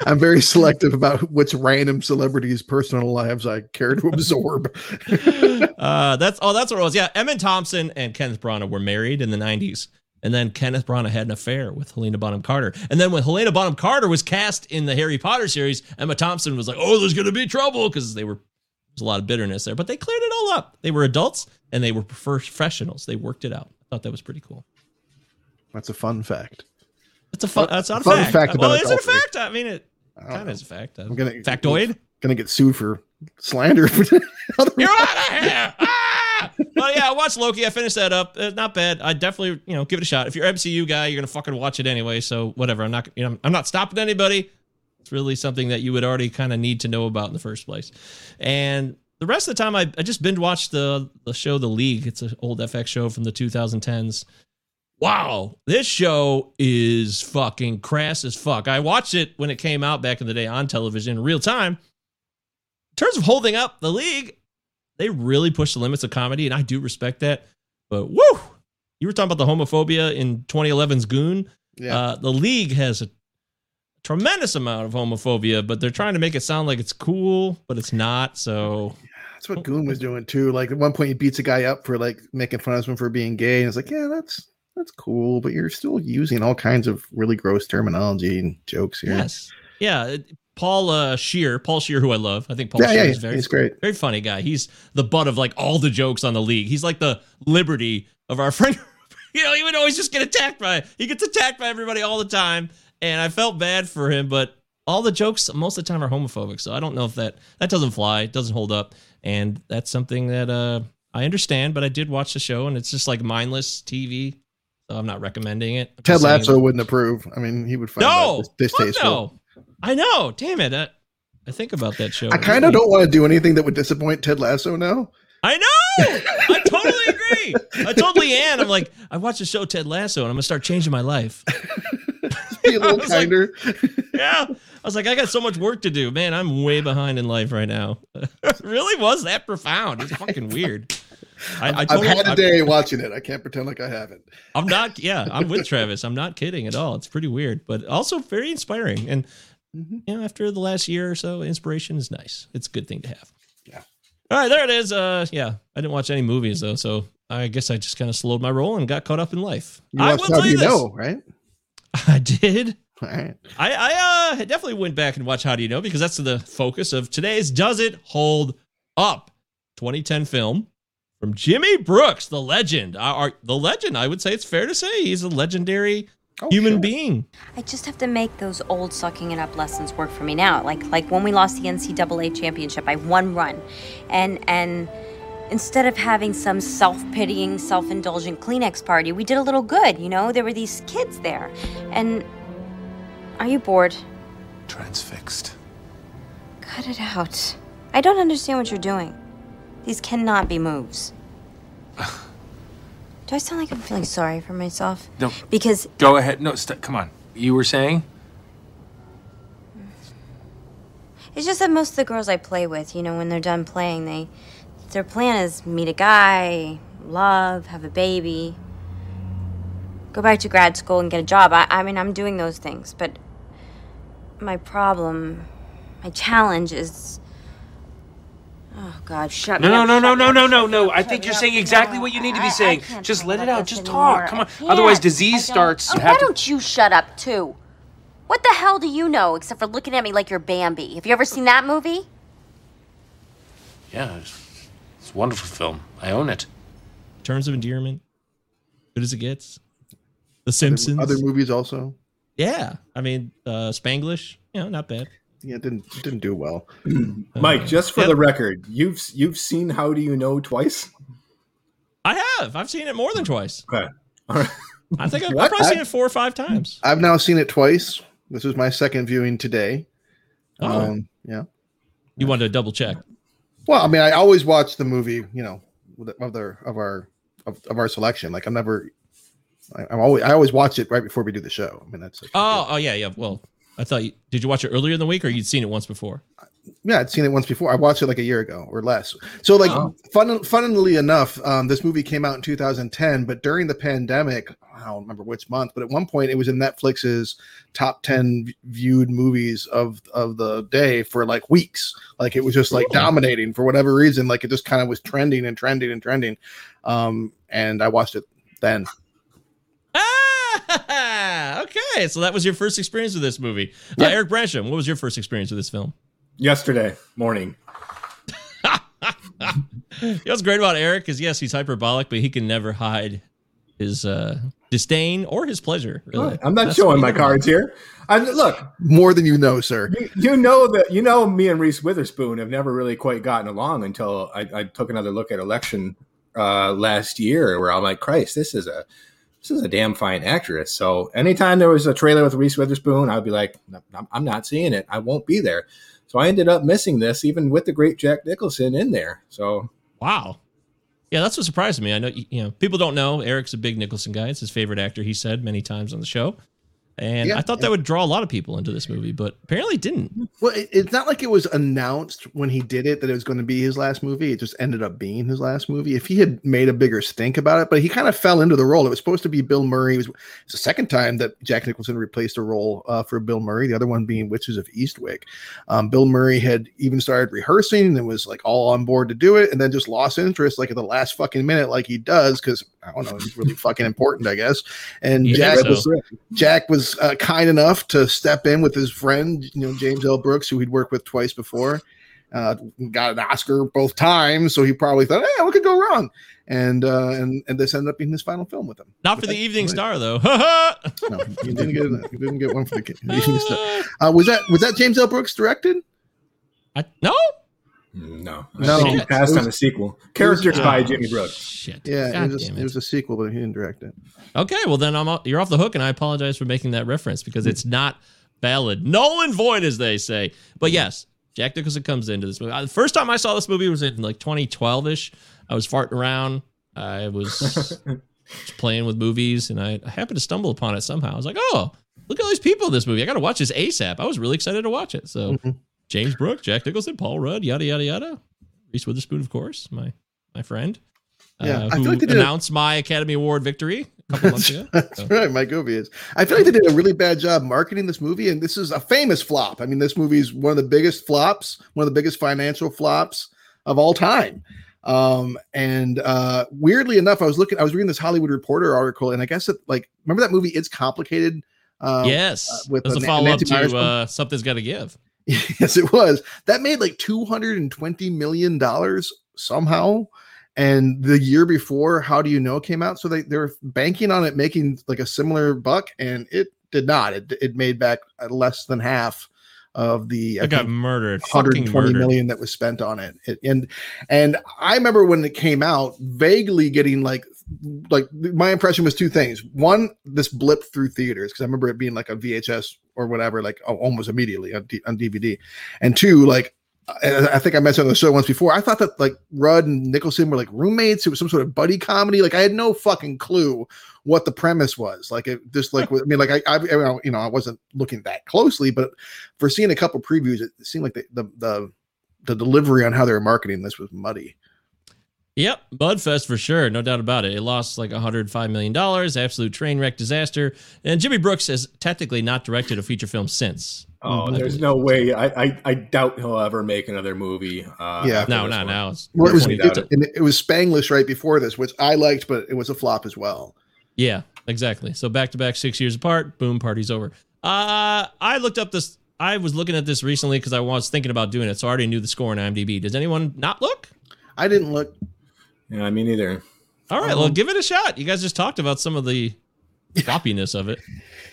I'm very selective about which random celebrities' personal lives I care to absorb. uh, that's oh, that's what it was. Yeah, Emma Thompson and Kenneth Branagh were married in the '90s, and then Kenneth Branagh had an affair with Helena Bonham Carter. And then when Helena Bonham Carter was cast in the Harry Potter series, Emma Thompson was like, "Oh, there's going to be trouble," because they were there's a lot of bitterness there. But they cleared it all up. They were adults and they were professionals. They worked it out. I thought that was pretty cool. That's a fun fact. That's a fun. That's not a fun fact. fact well, about is it a fact? I mean, it kind of is a fact. I'm gonna factoid. Gonna get sued for slander. You're out of here. Ah! Well, yeah, I watched Loki. I finished that up. Uh, not bad. I definitely, you know, give it a shot. If you're an MCU guy, you're gonna fucking watch it anyway. So whatever. I'm not, you know, I'm not stopping anybody. It's really something that you would already kind of need to know about in the first place. And the rest of the time, I, I just binge watched the the show The League. It's an old FX show from the 2010s. Wow, this show is fucking crass as fuck. I watched it when it came out back in the day on television in real time. In terms of holding up the league, they really push the limits of comedy, and I do respect that. But woo, you were talking about the homophobia in 2011's Goon. Yeah. Uh, the league has a tremendous amount of homophobia, but they're trying to make it sound like it's cool, but it's not. So That's what Goon was doing too. Like at one point, he beats a guy up for like making fun of him for being gay, and it's like, yeah, that's that's cool, but you're still using all kinds of really gross terminology and jokes here. yes, yeah. Paul uh, Scheer, Paul Scheer, who I love. I think Paul yeah, Scheer yeah, is very he's great. very funny guy. He's the butt of like all the jokes on the league. He's like the liberty of our friend. you know, even though he's just get attacked by he gets attacked by everybody all the time. And I felt bad for him, but all the jokes most of the time are homophobic. So I don't know if that that doesn't fly, it doesn't hold up. And that's something that uh I understand, but I did watch the show and it's just like mindless TV. So I'm not recommending it. I'm Ted Lasso wouldn't approve. I mean, he would find No, that dis- fuck distasteful. no. I know. Damn it. I, I think about that show. I kind of don't want to do anything that would disappoint Ted Lasso now. I know. I totally agree. I told Leanne, I'm like, I watched the show Ted Lasso, and I'm gonna start changing my life. Be a little was like- kinder. Yeah, was like, I got so much work to do, man. I'm way behind in life right now. really was that profound? It's fucking weird. I, I I've totally, had a I'm- day watching it. I can't pretend like I haven't. I'm not. Yeah, I'm with Travis. I'm not kidding at all. It's pretty weird, but also very inspiring. And Mhm. you know, after the last year or so, inspiration is nice. It's a good thing to have. Yeah. All right, there it is. Uh, yeah, I didn't watch any movies though, so I guess I just kind of slowed my roll and got caught up in life. You I will tell you know, right? I did. All right. I, I uh definitely went back and watched How Do You Know because that's the focus of today's Does It Hold Up 2010 film from Jimmy Brooks, the legend. Our, our- the legend, I would say it's fair to say he's a legendary Oh, human sure. being. I just have to make those old sucking it up lessons work for me now. Like like when we lost the NCAA championship by one run, and and instead of having some self-pitying, self-indulgent Kleenex party, we did a little good. You know, there were these kids there, and are you bored? Transfixed. Cut it out. I don't understand what you're doing. These cannot be moves. Do I sound like I'm feeling sorry for myself? No. Because Go ahead. No, come on. You were saying? It's just that most of the girls I play with, you know, when they're done playing, they their plan is meet a guy, love, have a baby, go back to grad school and get a job. I, I mean, I'm doing those things, but my problem, my challenge is. Oh God, shut No, me no, up. no, no, shut me no, no, no, no. I think you're saying exactly No, what you need to be saying. can't Just let it out. this Just anymore. talk. Come on. Otherwise, disease starts. Oh, why to. don't you shut up too? What the hell do you know except for looking at me like you're Bambi? Have you ever seen that movie? Yeah, it's, it's a wonderful film. I own it. Terms of endearment, good as it gets. The Simpsons. Other movies also. yeah, I mean uh, Spanglish. You know, not bad. Yeah, it didn't it didn't do well. Mike, just for Yep. the record, you've you've seen How Do You Know twice? I have. I've seen it more than twice. Okay. All right. I think I've What? probably seen it four or five times. I've now seen it twice. This was my second viewing today. Oh. Um, yeah. You wanted to double check. Well, I mean, I always watch the movie, you know, with the- of their of our of, of our selection. Like I'm never, I, I'm always I always watch it right before we do the show. I mean, that's like, Oh, oh yeah, yeah. Well, I thought you did. You watch it earlier in the week, or you'd seen it once before? yeah, I'd seen it once before. I watched it like a year ago or less. So, like, Oh. fun, funnily enough, um, this movie came out in 2010, but during the pandemic, I don't remember which month, but at one point it was in Netflix's top 10 viewed movies of of the day for like weeks. Like it was just like dominating for whatever reason. Like it just kind of was trending and trending and trending. Um, and I watched it then. Ah, okay. So that was your first experience with this movie. Uh, Eric Bransham, what was your first experience with this film? Yesterday morning. You know what's great about Eric is yes, he's hyperbolic, but he can never hide his uh, disdain or his pleasure. Really, I'm not That's showing my cards here. I look, More than you know, sir. you, you know that you know me and Reese Witherspoon have never really quite gotten along until I, I took another look at election uh, last year, where I'm like, Christ, this is a this is a damn fine actress. So anytime there was a trailer with Reese Witherspoon, I'd be like, I'm- not seeing it. I won't be there. So I ended up missing this, even with the great Jack Nicholson in there. So Wow. Yeah, that's what surprised me. I know you know people don't know Eric's a big Nicholson guy. It's his favorite actor. He said many times on the show, and Yeah, I thought that would draw a lot of people into this movie, but apparently it didn't. Well, it, it's not like it was announced when he did it that it was going to be his last movie. It just ended up being his last movie. If he had made a bigger stink about it, but he kind of fell into the role. It was supposed to be Bill Murray. It was it's the second time that Jack Nicholson replaced a role uh, for Bill Murray. The other one being Witches of Eastwick. Um, Bill Murray had even started rehearsing and was like all on board to do it, and then just lost interest like at the last fucking minute, like he does, because I don't know, he's really fucking important, I guess. And You Jack think was so? Jack was uh, kind enough to step in with his friend, you know, James L. Brooks, who he'd worked with twice before. Uh, got an Oscar both times, so he probably thought, "Hey, what could go wrong?" And uh, and and this ended up being his final film with him. Not for the Evening Star though. No, he didn't get he didn't get one for the kid. Uh, was that was that James L. Brooks directed? I, no. No, No. He passed on was- the sequel. Characters Oh, by Jimmy Brooks. Shit. Yeah, God it was, a, it. it was a sequel, but he didn't direct it. Okay, well then I'm you're off the hook, and I apologize for making that reference because it's not valid, null and void, as they say. But yes, Jack Nicholson comes into this movie. The first time I saw this movie was in like 2012 ish. I was farting around. I was playing with movies, and I, I happened to stumble upon it somehow. I was like, oh, look at all these people in this movie. I got to watch this ASAP. I was really excited to watch it. So Mm-hmm. James Brooks, Jack Nicholson, Paul Rudd, yada yada yada. Reese Witherspoon, of course, my my friend. Yeah, uh, I feel who like they did a- announced my Academy Award victory a couple months ago. That's So- right, Mike Ovey is. I feel like they did a really bad job marketing this movie, and this is a famous flop. I mean, this movie is one of the biggest flops, one of the biggest financial flops of all time. Um, and uh, weirdly enough, I was looking, I was reading this Hollywood Reporter article, and I guess it like remember that movie? It's complicated. Um, yes, uh, with a Na- follow up to uh, something's got to give. yes, it was. That made like two hundred and twenty million dollars somehow. And the year before, How Do You Know came out, so they they're banking on it making like a similar buck, and it did not. It it made back uh, less than half of the I I got murdered. Fucking 120 murdered. million that was spent on it. it. And and I remember when it came out, vaguely getting like like my impression was two things. One, this blip through theaters because I remember it being like a VHS or whatever, like almost immediately on, D- on DVD. And two, like I think I mentioned on the show once before. I thought that like Rudd and Nicholson were like roommates. It was some sort of buddy comedy. Like I had no fucking clue what the premise was. Like it just like I mean, like I, I you know I wasn't looking that closely, but for seeing a couple previews, it seemed like the the the, the delivery on how they were marketing this was muddy. Yep, Budfest for sure, no doubt about it. It lost like 105 million dollars, absolute train wreck disaster. And Jimmy Brooks has technically not directed a feature film since. Oh, I there's believe. no way. I, I I doubt he'll ever make another movie. Uh, Yeah. after No, this not one. now. It's Well, it was Definitely it, and it was Spanglish right before this, which I liked, but it was a flop as well. Yeah, exactly. So back to back, six years apart. Boom, party's over. Uh, I looked up this. I was looking at this recently because I was thinking about doing it, so I already knew the score on IMDb. Does anyone not look? I didn't look. Yeah, me neither. All right, Um, well, give it a shot. You guys just talked about some of the floppiness of it.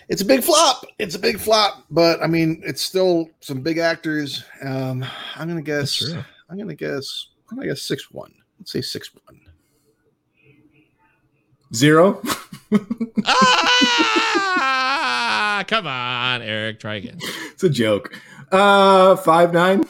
It's a big flop. It's a big flop, but I mean, it's still some big actors. Um, I'm gonna guess. I'm gonna guess. I'm gonna guess six one. Let's say six one. Zero. ah, come on, Eric, try again. it's a joke. Uh, five nine.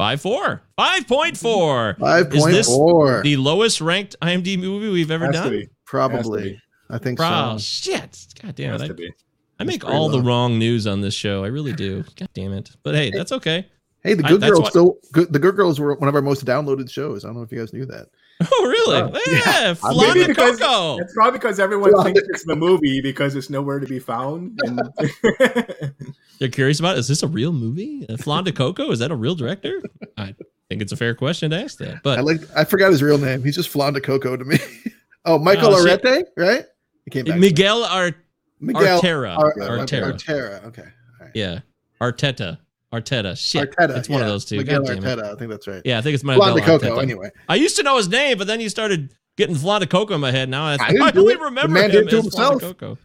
Five four, five point four. Five Is point this four. the lowest ranked IMDb movie we've ever Has to done? be. Probably. I think Bro, so. shit! God damn Has it! to I, be. I make pretty all the wrong news on this show. I really do. God damn it! But hey, that's okay. Hey, the Good that's Girls still. Good, the Good Girls were one of our most downloaded shows. I don't know if you guys knew that. Oh, really? Oh, yeah, Uh, Flaunt maybe the because Coco. it's probably because everyone Well, thinks it's the movie because it's nowhere to be found. And You're curious about? Is this a real movie? Uh, Flaunt the Coco? Is that a real director? I think it's a fair question to ask that. But I like. I forgot his real name. He's just Flonda Coco to me. oh, Michael Oh, shit. Arete, right? He came back. Miguel Ar- Miguel Artera. Ar- Artera. Artera. Okay. Right. yeah, Arteta, Arteta. Shit, Arteta. it's one of those two. Miguel God damn it. Arteta. I think that's right. Yeah, I think it's Miguel Flonda Coco. Arteta. Anyway, I used to know his name, but then you started getting Flaunt the Coco in my head. Now I, I I, do only it. The remember man him did to as Flaunt the himself. Coco.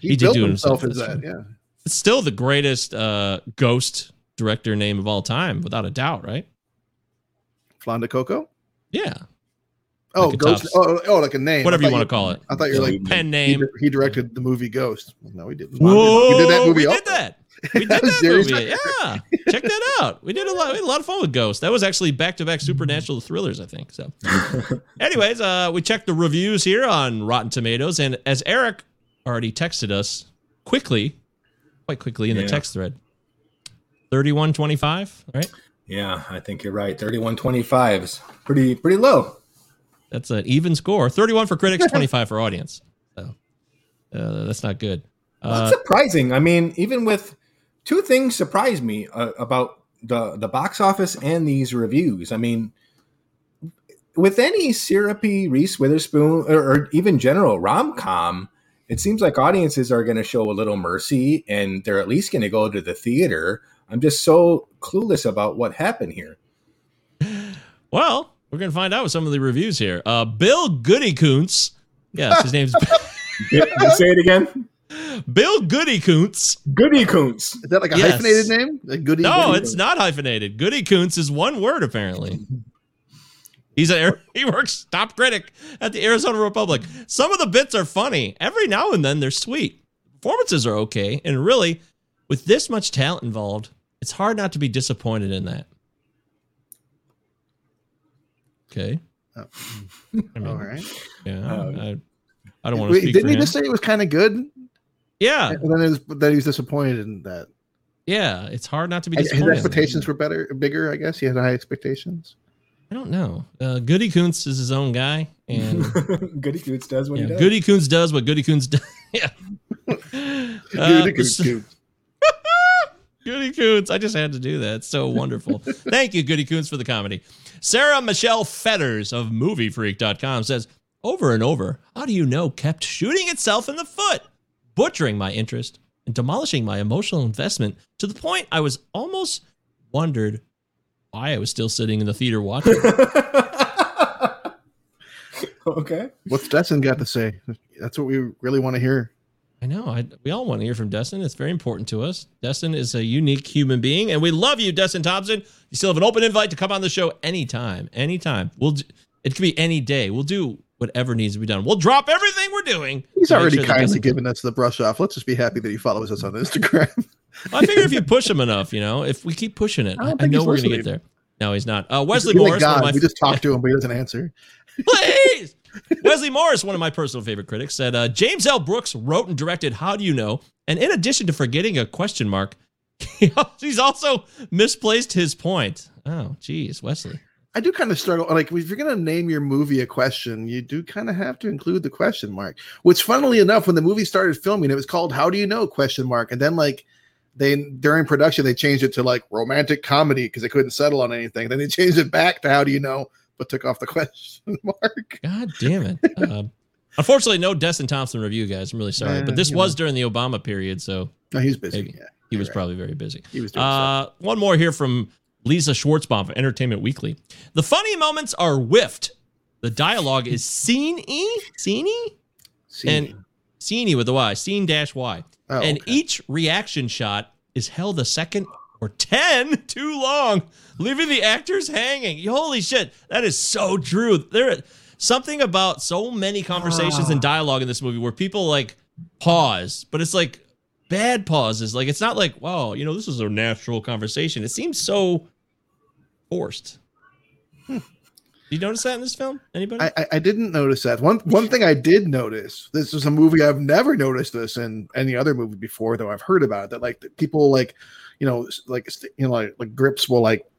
he, He did built do himself himself, as that. Yeah. It's still the greatest uh, ghost director name of all time, without a doubt, right? Flonda Coco. Yeah, Oh, Like a Ghost. Oh, oh, like a name. whatever you want to call it. I thought you were like Pen name. di- he directed the movie Ghost. No, he didn't. Whoa, we did that movie. we also. did that. We did That that movie. Yeah, check that out. We did a lot. We had a lot of fun with Ghost. That was actually back to back supernatural thrillers, I think. So, anyways, uh, we checked the reviews here on Rotten Tomatoes, and as Eric already texted us quickly, quite quickly in the text thread, thirty-one twenty-five. Right, Yeah, I think you're right. 3125 is pretty pretty low. that's an even score. Thirty-one for critics, twenty-five for audience. So, uh, that's not good. Uh, That's surprising. I mean, even with two things surprised me uh, about the the box office and these reviews. I mean, with any syrupy Reese Witherspoon or, or even general rom com, it seems like audiences are going to show a little mercy and they're at least going to go to the theater. I'm just so clueless about what happened here. Well, we're gonna find out with some of the reviews here. Uh, Bill Goodykoontz. Yes, his name's Bill Say it again. Bill Goodykoontz. Goody Koontz. Is that like a Yes. hyphenated name? Like goody, No, goody? it's not hyphenated. Goodykoontz is one word apparently. He's a he works top critic at the Arizona Republic. Some of the bits are funny. Every now and then they're sweet. Performances are okay, and really, with this much talent involved, it's hard not to be disappointed in that. Okay. Oh. I mean, All right. Yeah. Um, I, I don't want to speak didn't for he him. just say it was kind of good? yeah, And then it was that he was disappointed in that. yeah. It's hard not to be His expectations were better, bigger. I guess he had high expectations. I don't know. Uh, Goodykoontz is his own guy, and Goodykoontz does what yeah, he does. Goody Koontz does what Goodykoontz does. yeah. Uh, Goodykoontz. Goody Koontz. I just had to do that. It's so wonderful. Thank you, Goodykoontz, for the comedy. Sara Michelle Fetters of MovieFreak.com says, over and over, how do you know kept shooting itself in the foot, butchering my interest, and demolishing my emotional investment to the point I was almost wondered I was still sitting in the theater watching. okay. What's Destin got to say? That's what we really want to hear. I know. I, we all want to hear from Destin. It's very important to us. Destin is a unique human being, and we love you, Destin Thompson. You still have an open invite to come on the show anytime. Anytime. We'll. d- It could be any day. We'll do whatever needs to be done. We'll drop everything we're doing. He's already sure kindly given us the brush off. Let's just be happy that he follows us on Instagram. I figure if you push him enough, you know, if we keep pushing it, I I, don't I think know we're going to get there. No, he's not. Uh, Wesley He's Morris, God. my we just talked to him, but he doesn't answer. Please. Wesley Morris, one of my personal favorite critics, said uh, James L. Brooks wrote and directed How Do You Know? And in addition to forgetting a question mark, he's also misplaced his point. Oh, geez, Wesley. I do kind of struggle. Like, if you're going to name your movie a question, you do kind of have to include the question mark. Which, funnily enough, when the movie started filming, it was called "How Do You Know?" question mark, and then like they during production they changed it to like romantic comedy because they couldn't settle on anything. Then they changed it back to "How Do You Know?" but took off the question mark. God damn it. Um, unfortunately, no Destin Thompson review, guys. I'm really sorry. Yeah, but this was know. during the Obama period, so No, he's busy. Maybe. Yeah, he was right. probably very busy. He was. Uh, one more here from Lisa Schwarzbaum for Entertainment Weekly. The funny moments are whiffed. The dialogue is scene-y, scene-y, and scene with the Y, scene dash Y. Oh, and okay. each reaction shot is held a second or 10 too long, leaving the actors hanging. Holy shit, that is so true. There something about so many conversations and ah. dialogue in this movie where people like pause, but it's like bad pauses. Like it's not like, wow, you know, this is a natural conversation. It seems so forced. Do you notice that in this film? Anybody? I, I, I didn't notice that. One one thing I did notice. This is a movie I've never noticed this in any other movie before, though I've heard about it. That like people like, you know, like you know, like, like grips will like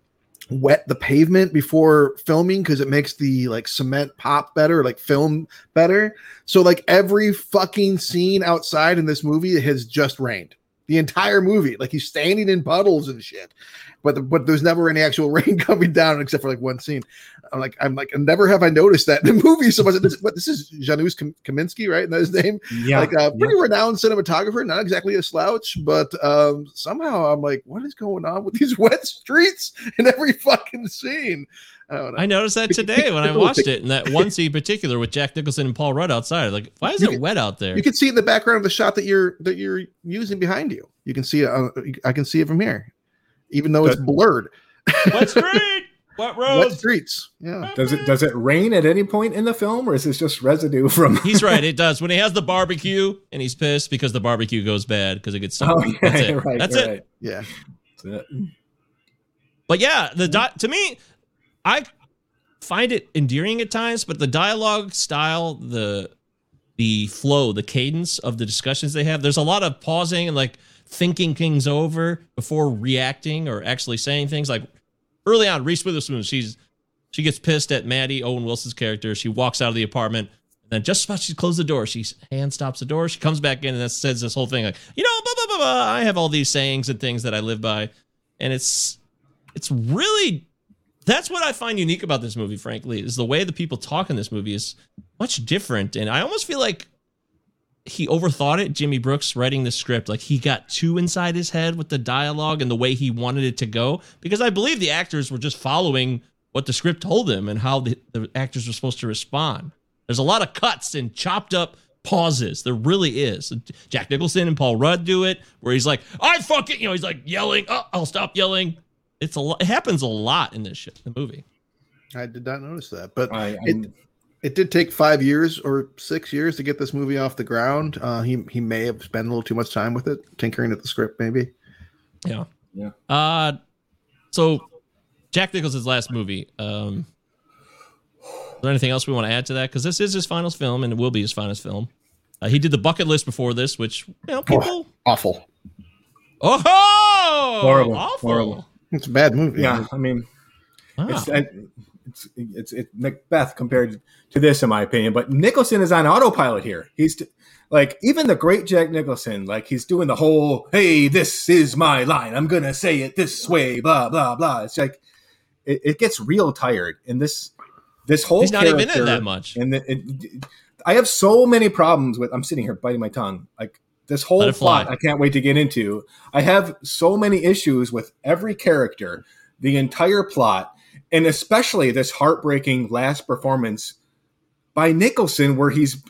wet the pavement before filming because it makes the like cement pop better, like film better. So like every fucking scene outside in this movie has just rained. The entire movie, like he's standing in puddles and shit, but the, but there's never any actual rain coming down except for like one scene. I'm like, I'm like, never have I noticed that in the movie so much. This, but this is Janusz Kaminski, right? That's his name. Yeah. like a pretty renowned cinematographer, not exactly a slouch, but um, somehow I'm like, what is going on with these wet streets in every fucking scene? I. I noticed that today when I watched it, and that one scene in particular with Jack Nicholson and Paul Rudd outside. Like, why is You it can- wet out there? You can see in the background of the shot that you're that you're using behind you. You can see it. Uh, I can see it from here, even though it's blurred. Wet street, What Wet roads? streets. Yeah. Does it does it rain at any point in the film, or is this just residue from? He's right. It does. When he has the barbecue and he's pissed because the barbecue goes bad because it gets oh, stuck. Oh, yeah, That's it. right. That's it. right. Yeah. That's it. But yeah, the di- to me, I find it endearing at times, but the dialogue style, the the flow, the cadence of the discussions they have, there's a lot of pausing and like thinking things over before reacting or actually saying things. Like early on, Reese Witherspoon, she's she gets pissed at Matty Owen Wilson's character. She walks out of the apartment. And then just about she closes the door, she hand stops the door. She comes back in and says this whole thing like, you know, blah, blah, blah, blah. I have all these sayings and things that I live by. And it's it's really that's what I find unique about this movie, frankly, is the way the people talk in this movie is much different. And I almost feel like he overthought it, Jimmy Brooks writing the script. Like he got too inside his head with the dialogue and the way he wanted it to go. Because I believe the actors were just following what the script told them and how the, the actors were supposed to respond. There's a lot of cuts and chopped up pauses. There really is. Jack Nicholson and Paul Rudd do it, where he's like, I fucking, you know, he's like yelling, oh, I'll stop yelling. It's a lot. It happens a lot in this shit, the movie. I did not notice that, but I, it I'm- it did take five years or six years to get this movie off the ground. Uh, he he may have spent a little too much time with it, tinkering at the script, maybe. Yeah. Yeah. Uh so Jack Nicholson's last movie. Um is there anything else we want to add to that? Because this is his final film and it will be his final film. Uh, he did the bucket list before this, which you know people Awful. Oh Horrible. awful. Horrible. It's a bad movie. yeah, I mean, Wow. it's, I- it's it's it's Macbeth compared to this, in my opinion. But Nicholson is on autopilot here. He's t- like even the great Jack Nicholson, like he's doing the whole "Hey, this is my line. I'm gonna say it this way." Blah blah blah. It's like it, it gets real tired, and this this whole He's not even in that much. And the, it, I have so many problems with. I'm sitting here biting my tongue. Like this whole Let it fly. plot, I can't wait to get into. I have so many issues with every character, the entire plot, and especially this heartbreaking last performance by Nicholson, where he's.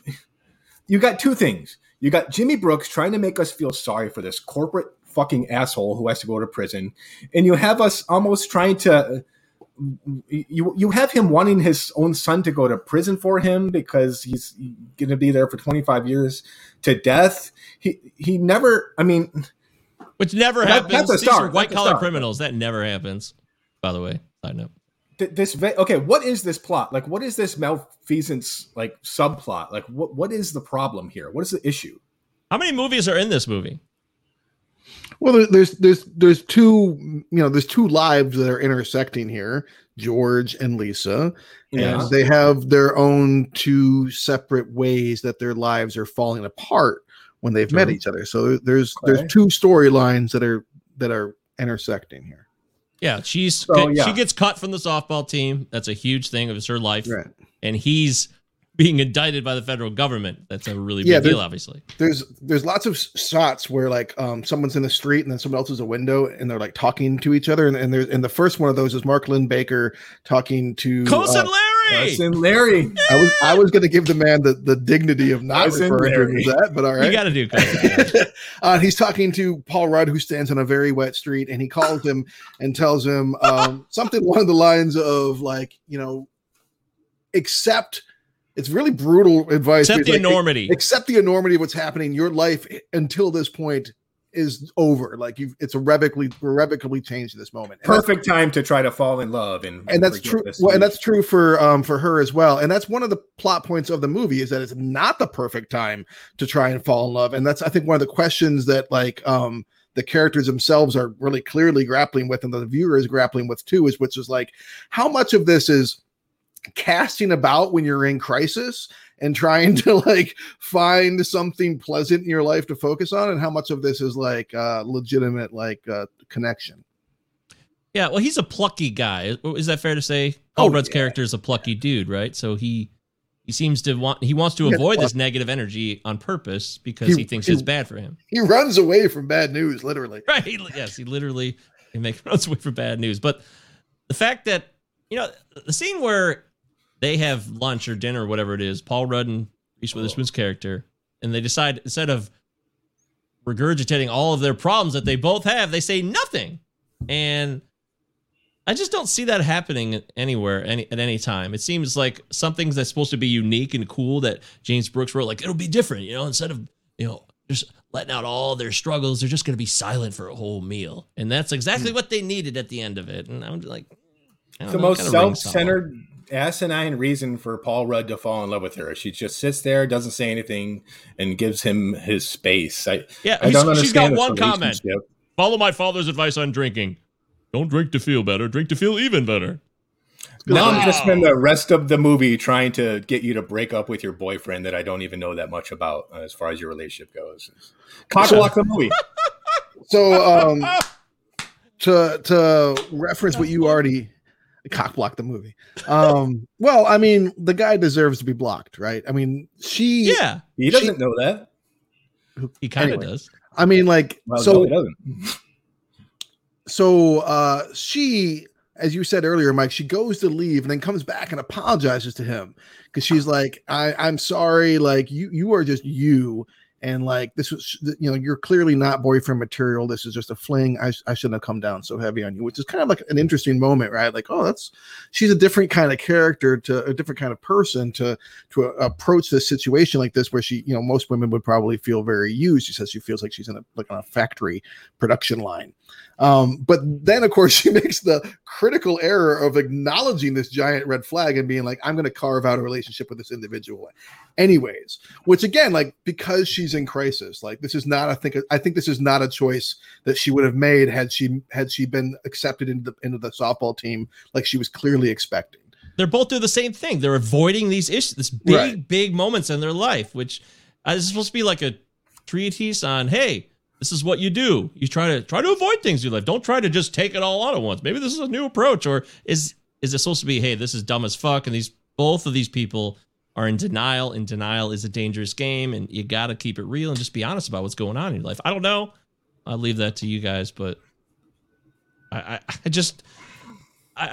You got two things. You got Jimmy Brooks trying to make us feel sorry for this corporate fucking asshole who has to go to prison, and you have us almost trying to you you have him wanting his own son to go to prison for him because he's going to be there for 25 years to death. He he never. I mean, Which never That- happens. that's a These are white collar criminals. That never happens. By the way, side note. Th- this va- okay. What is this plot? Like, what is this malfeasance like subplot? Like, what what is the problem here? What is the issue? How many movies are in this movie? Well, there's there's there's two you know there's two lives that are intersecting here, George and Lisa, Yeah. and they have their own two separate ways that their lives are falling apart when they've met each other. So there's Okay. there's two storylines that are that are intersecting here. Yeah, she's So, yeah. she gets cut from the softball team. That's a huge thing of her life. Right. And he's being indicted by the federal government. That's a really Yeah, big deal, obviously. There's there's lots of shots where like um someone's in the street and then someone else is a window and they're like talking to each other and, and there's and the first one of those is Mark Linn-Baker talking to Cousin uh, Larry. Cousin Larry. I was I was going to give the man the, the dignity of not Cousin referring to him Larry. as that, but all right. You got to do cousin uh, he's talking to Paul Rudd, who stands on a very wet street, and he calls him and tells him um, something along the lines of like, you know, accept. It's really brutal advice. Accept the like, enormity. Accept the enormity of what's happening. In your life until this point is over. Like you've, it's irrevocably, irrevocably changed at this moment. And Perfect time to try to fall in love and and that's true well, and that's true for um for her as well and that's one of the plot points of the movie is that it's not the perfect time to try and fall in love and that's i think one of the questions that like um the characters themselves are really clearly grappling with and the viewer is grappling with too is which is like how much of this is casting about when you're in crisis and trying to like find something pleasant in your life to focus on and how much of this is like uh legitimate like uh connection Yeah, well, he's a plucky guy. Is that fair to say? Oh, Rudd's yeah. character is a plucky dude, right? So he he seems to want he wants to Yeah, avoid this negative energy on purpose because He- he, thinks he- it's bad for him. he runs away from bad news literally Right? He, yes, he literally he makes runs away from bad news. But the fact that you know the scene where they have lunch or dinner, or whatever it is, Paul Rudd and Reese Witherspoon's character, and they decide instead of regurgitating all of their problems that they both have, they say nothing. And I just don't see that happening anywhere any at any time. It seems like something that's supposed to be unique and cool that James Brooks wrote, like it'll be different, you know, instead of you know just letting out all their struggles, they're just going to be silent for a whole meal, and that's exactly Hmm. what they needed at the end of it. And I'm like, I don't the know, most self-centered asinine reason for paul rudd to fall in love with her she just sits there doesn't say anything and gives him his space i Yeah, I don't understand. she's got understand one comment. Follow my father's advice on drinking. Don't drink to feel better. Drink to feel even better. now i'm going to spend the rest of the movie trying to get you to break up with your boyfriend that i don't even know that much about uh, as far as your relationship goes cockblock the movie So um to to reference what you already cock block the movie. Um well, I mean, the guy deserves to be blocked, right? I mean, she Yeah, he doesn't know that he kind of Anyway. does. I mean like well, so no, he doesn't so uh she as you said earlier mike she goes to leave and then comes back and apologizes to him because she's like i i'm sorry like you you are just you and like this was you know you're clearly not boyfriend material this is just a fling i, I shouldn't have come down so heavy on you which is kind of like an interesting moment right? Like oh that's she's a different kind of character to a different kind of person to to approach this situation like this where she you know most women would probably feel very used. She says she feels like she's in a like on a factory production line um, but then, of course, she makes the critical error of acknowledging this giant red flag and being like, I'm going to carve out a relationship with this individual. Anyways, which again, like, because she's in crisis, like, this is not, I think, I think this is not a choice that she would have made had she, had she been accepted into the, into the softball team like she was clearly expecting. They're both doing the same thing. They're avoiding these issues, this big, Right. big moments in their life, which uh, is supposed to be like a treatise on, hey, this is what you do. You try to try to avoid things you life. Don't try to just take it all on at once. Maybe this is a new approach, or is is it supposed to be, hey, this is dumb as fuck, and these both of these people are in denial, and denial is a dangerous game, and you got to keep it real and just be honest about what's going on in your life. I don't know. I'll leave that to you guys, but I, I, I just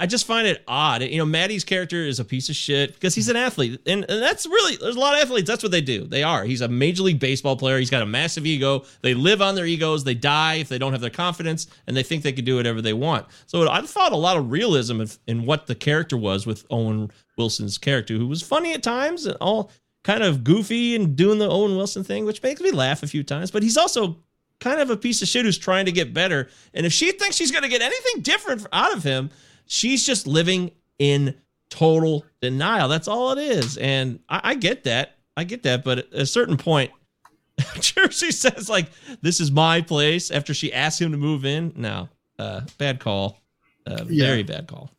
I, just find it odd. You know, Matty's character is a piece of shit because he's an athlete, and, and that's really there's a lot of athletes. That's what they do. They are. He's a major league baseball player. He's got a massive ego. They live on their egos. They die if they don't have their confidence, and they think they can do whatever they want. So I thought a lot of realism in what the character was with Owen Wilson's character, who was funny at times and all kind of goofy and doing the Owen Wilson thing, which makes me laugh a few times. But he's also kind of a piece of shit who's trying to get better. And if she thinks she's going to get anything different out of him, she's just living in total denial. That's all it is. And I, I get that. I get that. But at a certain point, Jersey says, like, this is my place after she asks him to move in. No, uh, bad call. Uh, Yeah. Very bad call.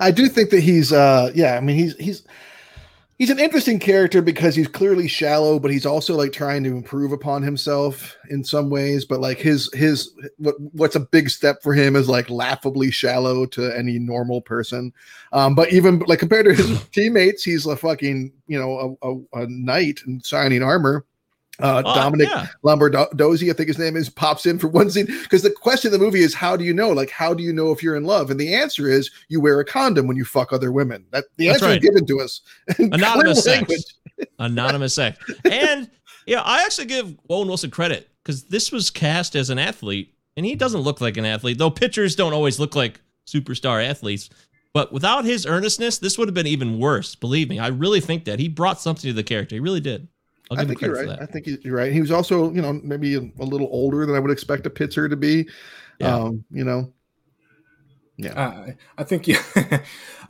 I do think that he's uh yeah, I mean he's he's he's an interesting character because he's clearly shallow, but he's also like trying to improve upon himself in some ways. But like his his what what's a big step for him is like laughably shallow to any normal person. Um, but even like compared to his teammates, he's a fucking you know a, a, a knight in shining armor. Uh, Oh, Dominic yeah. Lombardozzi, I think his name is, pops in for one scene because the question in the movie is, "How do you know? Like, how do you know if you're in love?" And the answer is, you wear a condom when you fuck other women. That the That's answer right. is given to us. Anonymous sex. Anonymous sex. And yeah, I actually give Owen Wilson credit because this was cast as an athlete, and he doesn't look like an athlete, though pitchers don't always look like superstar athletes. But without his earnestness, this would have been even worse. Believe me, I really think that he brought something to the character. He really did. I'll give him think you're right. I think you're right. He was also, you know, maybe a, a little older than I would expect a pitcher to be. Yeah. Um, you know, yeah. Uh, I think you,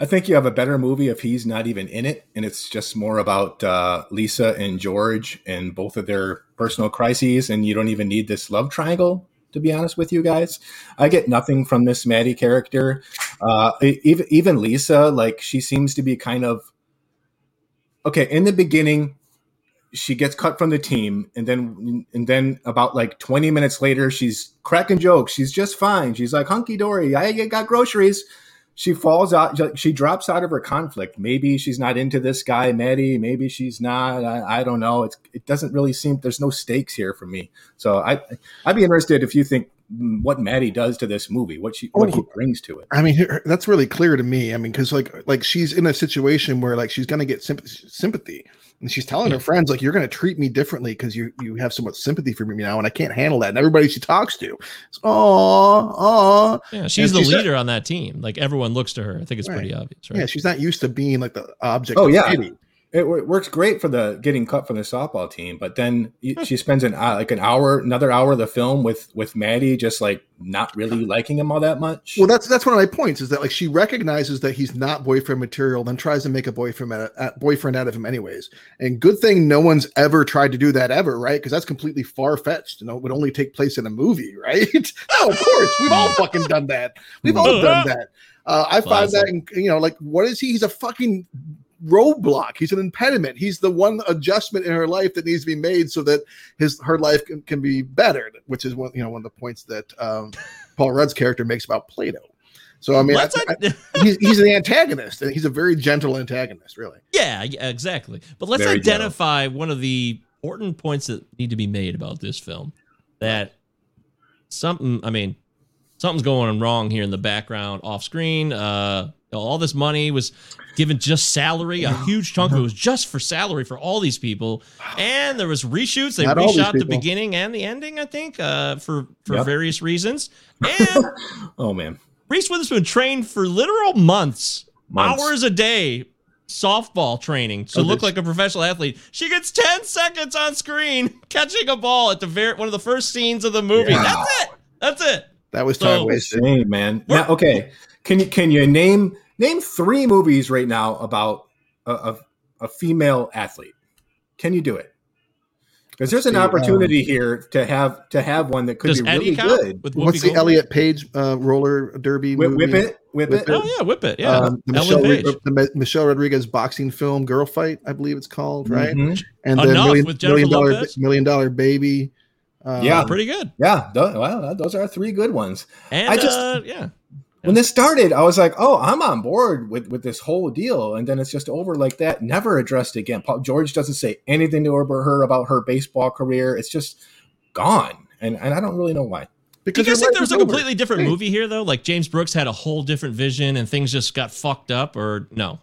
I think you have a better movie if he's not even in it, and it's just more about uh, Lisa and George and both of their personal crises, and you don't even need this love triangle. To be honest with you guys, I get nothing from this Matty character. Uh, even even Lisa, like she seems to be kind of okay. In the beginning, she gets cut from the team and then and then about like 20 minutes later she's cracking jokes. She's just fine. She's like hunky-dory i got groceries. She falls out she drops out of her conflict. Maybe she's not into this guy matty. Maybe she's not. I, I don't know. It's, it doesn't really seem there's no stakes here for me. So i i'd be interested if you think what Matty does to this movie, what she oh, what he Oh. brings to it. I mean, her- that's really clear to me. I mean, because like like she's in a situation where like she's gonna get sympathy, sympathy, and she's telling her friends like, "You're gonna treat me differently because you you have so much sympathy for me now, and I can't handle that." And everybody she talks to, is, "Oh, oh." Yeah, she's And the she's not- leader on that team. Like everyone looks to her. I think it's Right. pretty obvious, right? Yeah, she's not used to being like the object. Oh of yeah, pity. It, wo- works great for the getting cut from the softball team, but then she spends an uh, like an hour, another hour of the film with with Matty, just like not really liking him all that much. Well, that's that's one of my points is that like she recognizes that he's not boyfriend material, then tries to make a boyfriend out of, boyfriend out of him anyways. And good thing no one's ever tried to do that ever, right? Because that's completely far fetched. You know, it would only take place in a movie, right? oh, of course, we've all fucking done that. We've all done that. Uh, I find that, you know, like what is he? He's a fucking roadblock. He's an impediment. He's the one adjustment in her life that needs to be made so that his her life can, can be bettered, which is one you know one of the points that um, Paul Rudd's character makes about Plato. So I mean, I, I, he's, he's the antagonist, and he's a very gentle antagonist, really. Yeah, yeah, exactly. But let's Very identify one of the important points that need to be made about this film. That something, I mean, something's going wrong here in the background, off screen. Uh, all this money was given just salary. A huge chunk of it was just for salary for all these people, and there was reshoots. They Not reshot the beginning and the ending. I think uh, for for Yep. various reasons. And oh man, Reese Witherspoon trained for literal months, Months. hours a day, softball training to Oh, look did like a professional athlete. She gets 10 seconds on screen catching a ball at the very one of the first scenes of the movie. That's it. That's it. That was So- time wasted. Man. Now, okay, can you can you name name three movies right now about a, a, a female athlete? Can you do it? Because there's an see, um, opportunity here to have to have one that could be Eddie really good. What's the Goldberg? Elliot Page uh, roller derby Whip, movie? whip it, whip, Whip it. it. Oh yeah, whip it. Yeah. Um, the Michelle, Page. the Mi- Michelle Rodriguez boxing film "Girl Fight," I believe it's called, right? Mhm. And Enough then million, with million dollar Lopez? million dollar baby. Uh, Yeah. Pretty good. Yeah, th- well, those are three good ones. And I just- uh, yeah. When this started, I was like, "Oh, I'm on board with with this whole deal," and then it's just over like that, never addressed again. Paul George doesn't say anything to her about her baseball career. It's just gone, and and I don't really know why. Do you because guys think there was is a over. completely different Hey. movie here though? Like James Brooks had a whole different vision and things just got fucked up or no?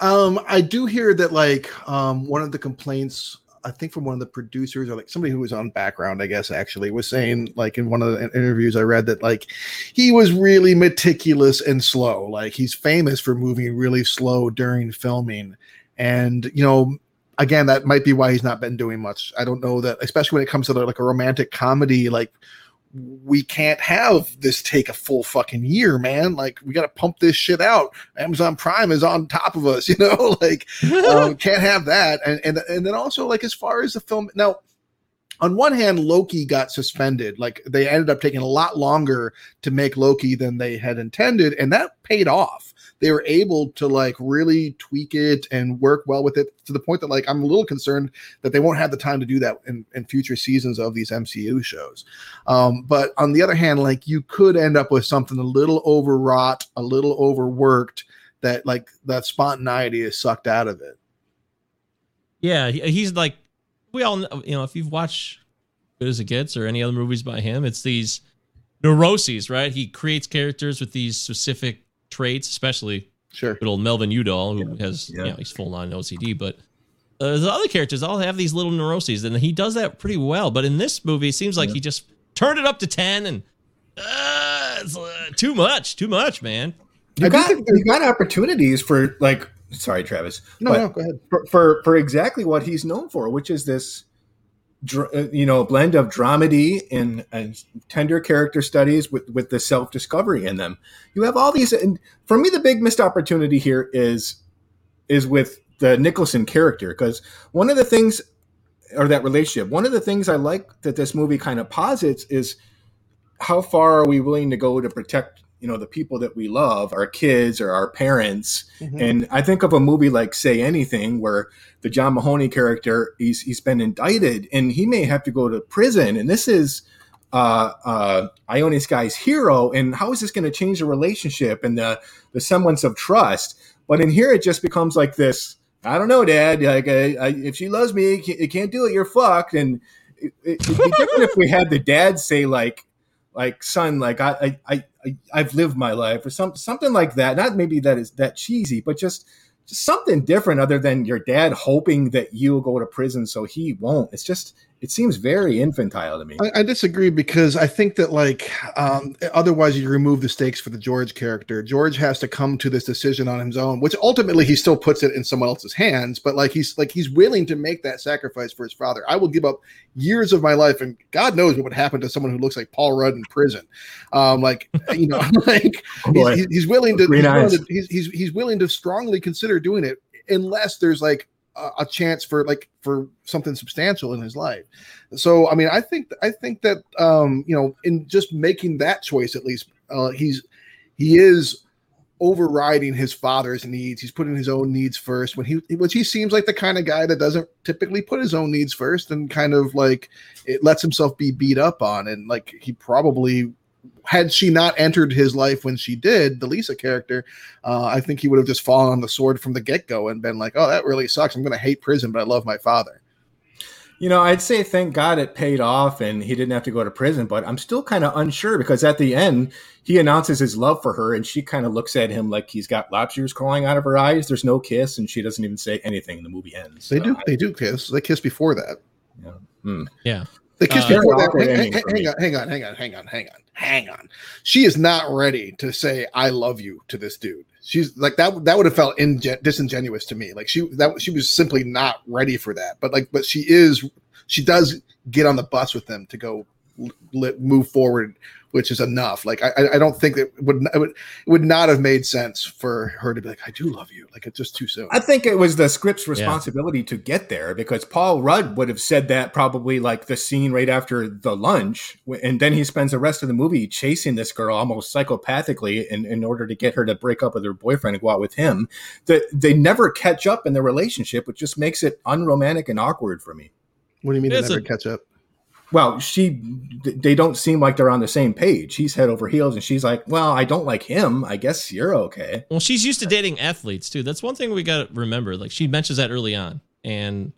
Um, I do hear that like um one of the complaints I think from one of the producers or like somebody who was on background, I guess actually was saying like in one of the interviews I read that like he was really meticulous and slow. Like he's famous for moving really slow during filming. And you know, again, that might be why he's not been doing much. I don't know that, especially when it comes to like a romantic comedy, like we can't have this take a full fucking year, man. Like we got to pump this shit out. Amazon Prime is on top of us, you know. like um, can't have that. And and and then also like as far as the film now. On one hand, Loki got suspended. Like they ended up taking a lot longer to make Loki than they had intended, and that paid off. They were able to like really tweak it and work well with it to the point that like I'm a little concerned that they won't have the time to do that in, in future seasons of these MCU shows. Um, but on the other hand, like you could end up with something a little overwrought, a little overworked, that like that spontaneity is sucked out of it. Yeah, he's like we all know, you know if you've watched Good as It Gets or any other movies by him, it's these neuroses, right? He creates characters with these specific traits, especially Sure. good old Melvin Udall, who has Yeah. you know he's full on OCD, but uh, the other characters all have these little neuroses, and he does that pretty well. But in this movie, it seems like he just turned it up to ten, and uh, it's uh, too much, too much, man. You got you got opportunities for like. Sorry, Travis. No, but no, go ahead. For, for for exactly what he's known for, which is this, dr- uh, you know, a blend of dramedy and, and tender character studies with with the self discovery in them. You have all these, and for me, the big missed opportunity here is is with the Nicholson character because one of the things or that relationship. One of the things I like that this movie kind of posits is how far are we willing to go to protect you know the people that we love our kids or our parents. Mhm. and i think of a movie like say anything where the john mahoney character he's he's been indicted and he may have to go to prison. And this is uh uh ione skye's hero. And how is this going to change the relationship and the the semblance of trust? But in here it just becomes like this i don't know dad. Like I, I, if she loves me you can't- do it. You're fucked. And it, it'd be different if we had the dad say like, like son, like I, I, I, I've lived my life or some something like that. Not maybe that is that cheesy, but just just something different other than your dad hoping that you'll go to prison so he won't. It's just it seems very infantile to me. I, I disagree because I think that like um, otherwise you remove the stakes for the George character. George has to come to this decision on his own, which ultimately he still puts it in someone else's hands. But like he's like he's willing to make that sacrifice for his father. I will give up years of my life, and God knows what would happen to someone who looks like Paul Rudd in prison. Um, like you know, like Boy. he's, he's willing to he's willing to, he's, he's he's willing to strongly consider doing it unless there's like a, chance for like for something substantial in his life. So I mean, I think I think that um, you know, in just making that choice, at least uh, he's he is overriding his father's needs. He's putting his own needs first. When he which he seems like the kind of guy that doesn't typically put his own needs first, and kind of like it lets himself be beat up on, and like he probably. Had she not entered his life when she did, the Lisa character, uh, I think he would have just fallen on the sword from the get go and been like, "Oh, that really sucks. I'm going to hate prison, but I love my father." You know, I'd say thank God it paid off and he didn't have to go to prison, but I'm still kind of unsure because at the end, he announces his love for her and she kind of looks at him like he's got lobsters crawling out of her eyes. There's no kiss and she doesn't even say anything. The movie ends. They So do. I- They do kiss. They kiss before that. hmm. Yeah. They kiss Uh, before that. Hang, hang- for me. hang on, hang on, hang on, hang on, hang on, hang on. She is not ready to say "I love you" to this dude. She's like that. That would have felt ingen- disingenuous to me. Like she that she was simply not ready for that. But like, but she is. She does get on the bus with them to go l- let move forward, which is enough. Like I, I- I don't think that it would it would it would not have made sense for her to be like, "I do love you." Like it's just too soon. I think it was the script's responsibility to get there because Paul Rudd would have said that probably like the scene right after the lunch. And then he spends the rest of the movie chasing this girl almost psychopathically in, in order to get her to break up with her boyfriend and go out with him. That they never catch up in their relationship, which just makes it unromantic and awkward for me. What do you mean they never a- catch up? Well, she, they don't seem like they're on the same page. He's head over heels, and she's like, "Well, I don't like him. I guess you're okay." Well, she's used to dating athletes too. That's one thing we got to remember. Like she mentions that early on, and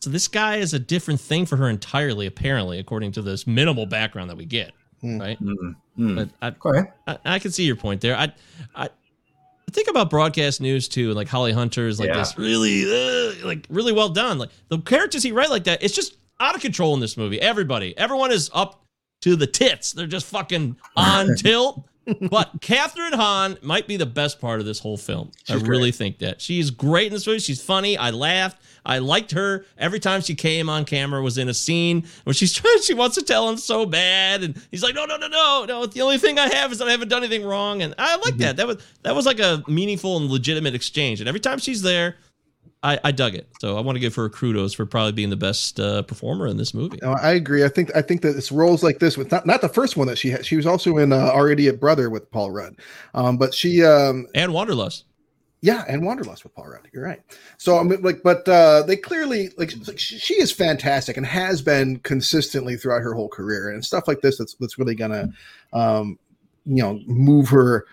so this guy is a different thing for her entirely. Apparently, according to this minimal background that we get, Hmm. right? Mm, mm. But I, Okay. I, I can see your point there. I, I, I think about broadcast news too, and like Holly Hunter is like Yeah. this really, uh, like really well done. Like the characters he write like that, it's just out of control in this movie. Everybody, everyone is up to the tits. They're just fucking on tilt. But Kathryn Hahn might be the best part of this whole film. I She's really think that she's great in this movie. She's funny. I laughed. I liked her every time she came on camera. Was in a scene where she's trying. She wants to tell him so bad, and he's like, "No, no, no, no, no. The only thing I have is that I haven't done anything wrong." And I like mm-hmm. that. That was that was like a meaningful and legitimate exchange. And every time she's there, I, I dug it. So I want to give her kudos for probably being the best uh, performer in this movie. No, I agree. I think I think that it's roles like this with not, not the first one that she had. She was also in uh, Our Idiot Brother with Paul Rudd, um, but she um, And Wanderlust. yeah, and Wanderlust with Paul Rudd. You're right. So I mean, like, but uh, they clearly like, like she, is fantastic and has been consistently throughout her whole career and stuff like this. That's that's really gonna, um, you know, move her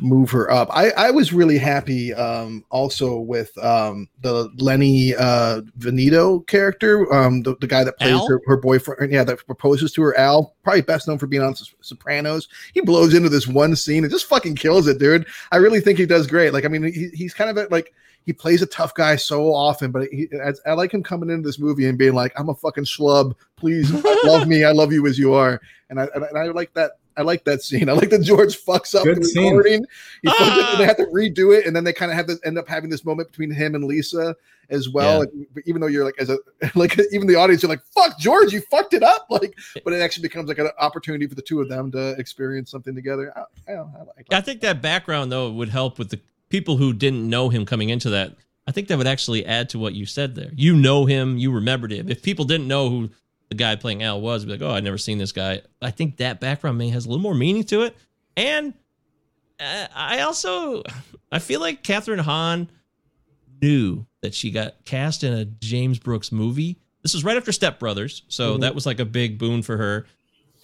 move her up. I I was really happy um also with um the Lenny uh Venito character, um the, the guy that plays her, her boyfriend, yeah, that proposes to her, Al, probably best known for being on Sopranos. He blows into this one scene and just fucking kills it, dude. I really think he does great. Like I mean, he, he's kind of a, like he plays a tough guy so often, but he, I, I like him coming into this movie and being like, "I'm a fucking schlub. Please love me. I love you as you are." And I and I like that. I like that scene. I like that George fucks up Good the scene. recording. He fucks it, Ah! and they have to redo it, and then they kind of have to end up having this moment between him and Lisa as well. Yeah. Like, but even though you're like as a like even the audience, you're like, "Fuck, George, you fucked it up!" Like, but it actually becomes like an opportunity for the two of them to experience something together. I, I, don't know, I like. I think that background though would help with the people who didn't know him coming into that. I think that would actually add to what you said there. You know him, you remembered him. If people didn't know who the guy playing Al was, be like, "Oh, I'd never seen this guy." I think that background may has a little more meaning to it. And uh, I also I feel like Kathryn Hahn knew that she got cast in a James Brooks movie. This was right after Step Brothers, so Mhm. that was like a big boon for her.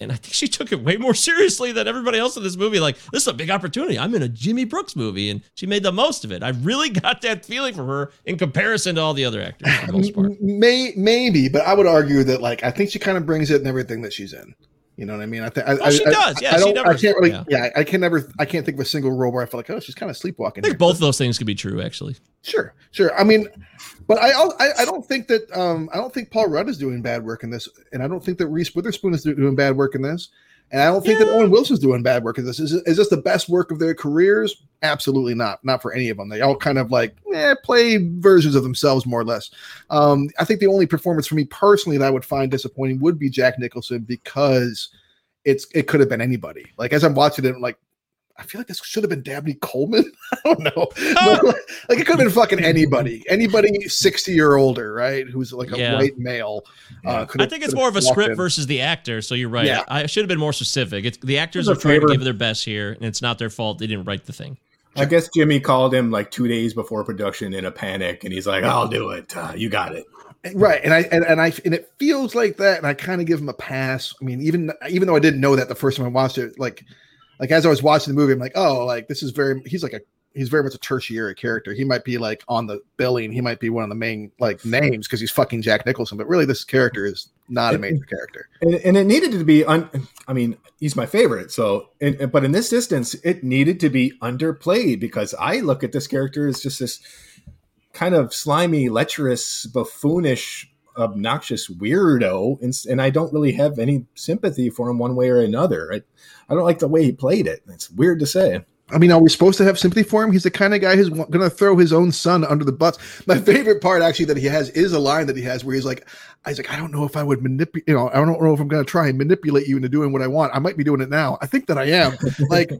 And I think she took it way more seriously than everybody else in this movie. Like, this is a big opportunity. I'm in a Jimmy Brooks movie, and she made the most of it. I really got that feeling from her in comparison to all the other actors for the most part. May maybe, but I would argue that like I think she kind of brings it in everything that she's in. You know what I mean? I think I, Oh, she I, does. Yeah, I, she never- I can't really. yeah. Yeah. I can never. I can't think of a single role where I feel like, oh, she's kind of sleepwalking. I think here. both of those things could be true, actually. Sure, sure. I mean, but I, I I don't think that um I don't think Paul Rudd is doing bad work in this, and I don't think that Reese Witherspoon is doing bad work in this, and I don't think that Yeah. Owen Wilson's doing bad work in this. Is is this the best work of their careers? Absolutely not. Not for any of them. They all kind of like eh, play versions of themselves more or less. Um, I think the only performance for me personally that I would find disappointing would be Jack Nicholson because it's it could have been anybody. Like as I'm watching it, like. I feel like this should have been Dabney Coleman. I don't know. But, like, like, it could have been fucking anybody, anybody sixty or older, right? Who's like a Yeah. white male. Uh, could I have- think it's could more of a script in. versus the actor. So you're right. Yeah. I should have been more specific. It's the actors As are a trying to give their best here, and it's not their fault. They didn't write the thing. I guess Jimmy called him like two days before production in a panic, and he's like, "I'll do it. Uh, you got it." right and i and, and i and it feels like that and i kind of give him a pass i mean even even though i didn't know that the first time i watched it like like as i was watching the movie i'm like oh like this is very he's like a he's very much a tertiary character. He might be like on the billing. He might be one of the main like names because he's fucking jack nicholson but really this character is not a major character. And, and it needed to be un, i mean he's my favorite so and, but in this instance it needed to be underplayed because i look at this character as just this kind of slimy lecherous buffoonish obnoxious weirdo and, and i don't really have any sympathy for him one way or another I, I don't like the way he played it it's weird to say I mean, are we supposed to have sympathy for him? He's the kind of guy who's going to throw his own son under the bus. My favorite part, actually, that he has is a line that he has where he's like, "He's like, I don't know if I would manipulate. You know, I don't know if I'm going to try and manipulate you into doing what I want. I might be doing it now. I think that I am. like,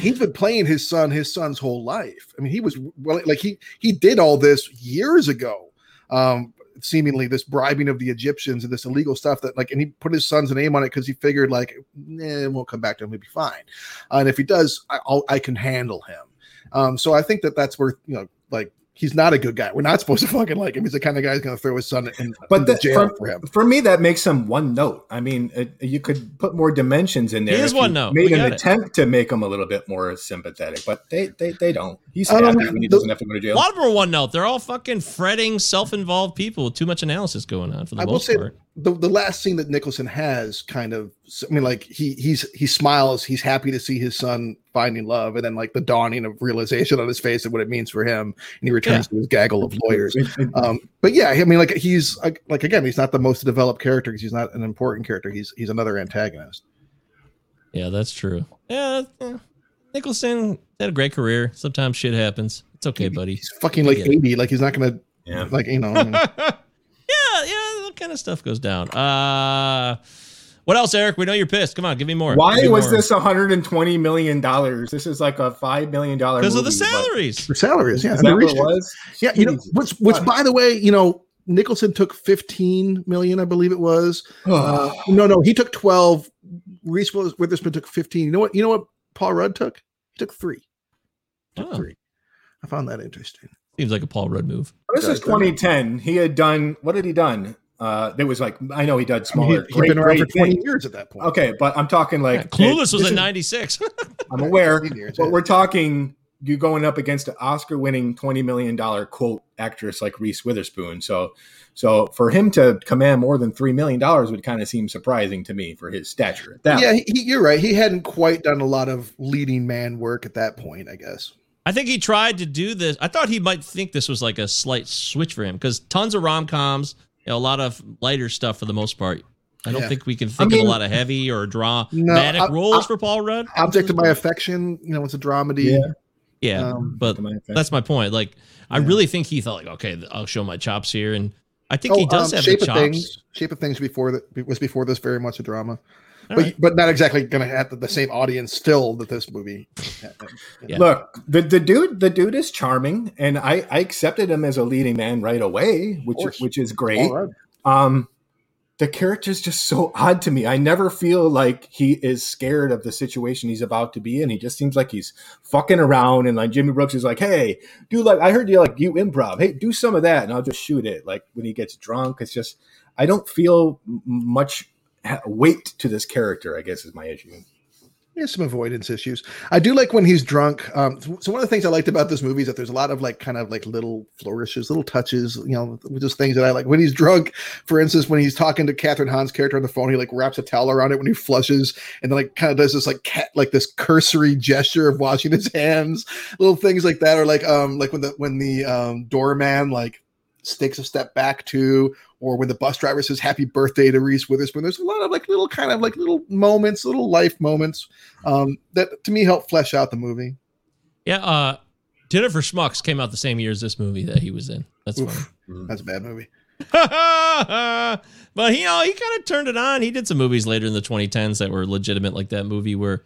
he's been playing his son his son's whole life. I mean, he was well, like he he did all this years ago. Um, seemingly this bribing of the Egyptians and this illegal stuff that like, and he put his son's name on it because he figured like, eh, it won't come back to him. He'll be fine. Uh, and if he does, I, I'll, I can handle him. Um, so I think that that's worth you know, like he's not a good guy. We're not supposed to fucking like him. He's the kind of guy who's going to throw his son in, But into the- jail for- for him. For me, that makes him one note. I mean, it, you could put more dimensions in there. He is one note. Made We an got it. attempt to make him a little bit more sympathetic, but they they, they don't. He's Um, happy when he the- doesn't have to go to jail. A lot of them are one note. They're all fucking fretting, self-involved people with too much analysis going on for the I will most say part. The, the last scene that Nicholson has kind of I mean like he he's he smiles he's happy to see his son finding love and then like the dawning of realization on his face of what it means for him and he returns to his gaggle of lawyers It- it- um but yeah i mean like he's like, like again he's not the most developed character because he's not an important character he's he's another antagonist Yeah, that's true. Yeah, yeah. Nicholson had a great career. Sometimes shit happens. It's okay, buddy. he's fucking like Yeah. 80 like he's not gonna Yeah. like you know I mean, Yeah, yeah, that kind of stuff goes down. Uh what else, Eric? We know you're pissed. Come on, give me more. Why me was more. this 120 million dollars? This is like a five million dollar because of the salaries? for salaries yeah Is and that what it was? Yeah, you know, Jesus. which which by the way, you know, Nicholson took 15 million, I believe it was. Uh, no, no, he took 12. Reese Withers- Witherspoon took 15. You know what? You know what Paul Rudd took? He took three. Took Oh, three. I found that interesting. seems like a Paul Rudd move. This is 2010. He had done what had he done? Uh, there was like I know he did I mean, smaller. he, he'd great, been around for 20 things. years at that point. Okay, but I'm talking like Yeah, Clueless was this in '96. I'm aware, years, but yeah. we're talking you going up against an Oscar-winning twenty million dollar quote actress like Reese Witherspoon. So, so for him to command more than three million dollars would kind of seem surprising to me for his stature. That yeah, he, he- you're right. He hadn't quite done a lot of leading man work at that point, I guess. I think he tried to do this. I thought he might think this was like a slight switch for him because tons of rom coms, you know, a lot of lighter stuff for the most part. I don't Yeah. think we can think mean- of a lot of heavy or dramatic No, I- roles I- for Paul Rudd. Object of my affection, you know, it's a dramedy. Yeah. Yeah, Um, but that's my point. Like, I really think he thought, like, okay, I'll show my chops here, and I think he Oh, does um, have Shape the of chops. Things. Shape of Things before that was before this very much a drama. All but right. but not exactly going to have the, the same audience still that this movie. Yeah. Look, the, the dude the dude is charming, and I, I accepted him as a leading man right away, which which is great. All right. Um, the character's just so odd to me. I never feel like he is scared of the situation he's about to be in. He just seems like he's fucking around, and like Jimmy Brooks is like, "Hey, do like I heard you like you improv. Hey, do some of that, and I'll just shoot it." Like when he gets drunk, it's just I don't feel much ha- weight to this character. I guess is my issue. Yeah, some avoidance issues. I do like when he's drunk. Um, so one of the things I liked about this movie is that there's a lot of like kind of like little flourishes, little touches, you know, just things that I like. When he's drunk, for instance, when he's talking to Kathryn Hahn's character on the phone, he like wraps a towel around it when he flushes, and then like kind of does this like cat like this cursory gesture of washing his hands, little things like that, or like um like when the when the um doorman like takes a step back too, or when the bus driver says happy birthday to Reese Witherspoon. There's a lot of like little kind of like little moments, little life moments um, that to me help flesh out the movie. Yeah, uh Dinner for Schmucks came out the same year as this movie that he was in. That's Oof, funny. That's a bad movie. but he, you know, he kind of turned it on. He did some movies later in the 2010s that were legitimate, like that movie where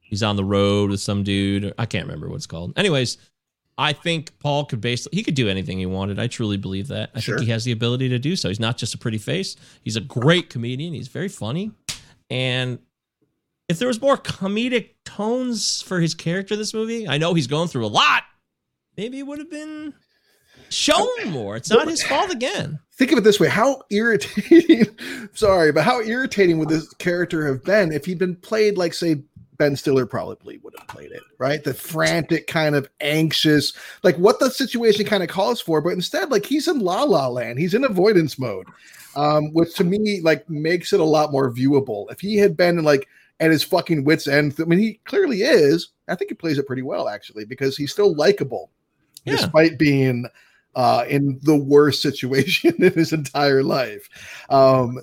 he's on the road with some dude. I can't remember what it's called. Anyways, I think Paul could basically he could do anything he wanted. I truly believe that. I Sure. think he has the ability to do so. He's not just a pretty face. He's a great comedian. He's very funny. And if there was more comedic tones for his character this movie, I know he's going through a lot. Maybe it would have been shown more. It's not his fault again. Think of it this way: how irritating. sorry, but how irritating would this character have been if he'd been played like, say, Ben Stiller probably would have played it, right? The frantic, kind of anxious, like what the situation kind of calls for. But instead, like he's in La La Land. He's in avoidance mode, um, which to me like makes it a lot more viewable. If he had been like at his fucking wits end, I mean, he clearly is. I think he plays it pretty well actually because he's still likable Yeah. despite being uh, in the worst situation in his entire life. Um,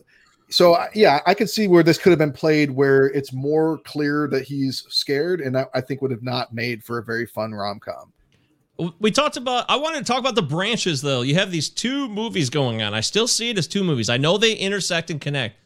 so yeah, I could see where this could have been played where it's more clear that he's scared, and I, I think would have not made for a very fun rom com. We talked about. I wanted to talk about the branches, though. You have these two movies going on. I still see it as two movies. I know they intersect and connect,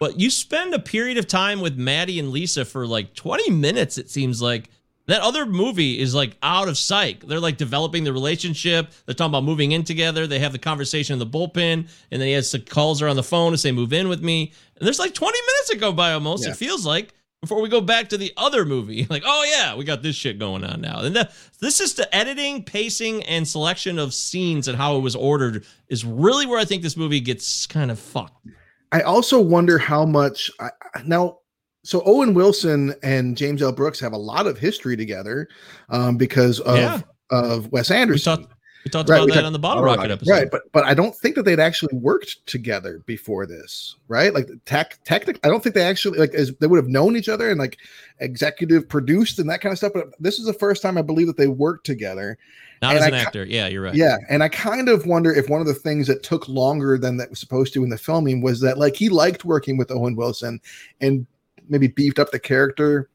but you spend a period of time with Matty and Lisa for like 20 minutes. It seems like that other movie is like out of sight. They're like developing the relationship. They're talking about moving in together. They have the conversation in the bullpen, and then he has to calls her on the phone to say, "Move in with me." And there's like 20 minutes that go by almost. Yeah. It feels like before we go back to the other movie. Like, oh yeah, we got this shit going on now. And the, this is the editing, pacing, and selection of scenes and how it was ordered is really where I think this movie gets kind of fucked. I also wonder how much I, I- now. So Owen Wilson and James L. Brooks have a lot of history together um, because of Yeah. of Wes We Anderson. talked, we talked Right, about we that talked- on the Bottle Rocket Rocket, episode. Right, but but I don't think that they'd actually worked together before this, right? Like tech, technic. I don't think they actually like as they would have known each other and like executive produced and that kind of stuff. But this is the first time I believe that they worked together. Not And as an ki- actor. Yeah, you're right. Yeah, and I kind of wonder if one of the things that took longer than that was supposed to in the filming was that like he liked working with Owen Wilson and maybe beefed up the character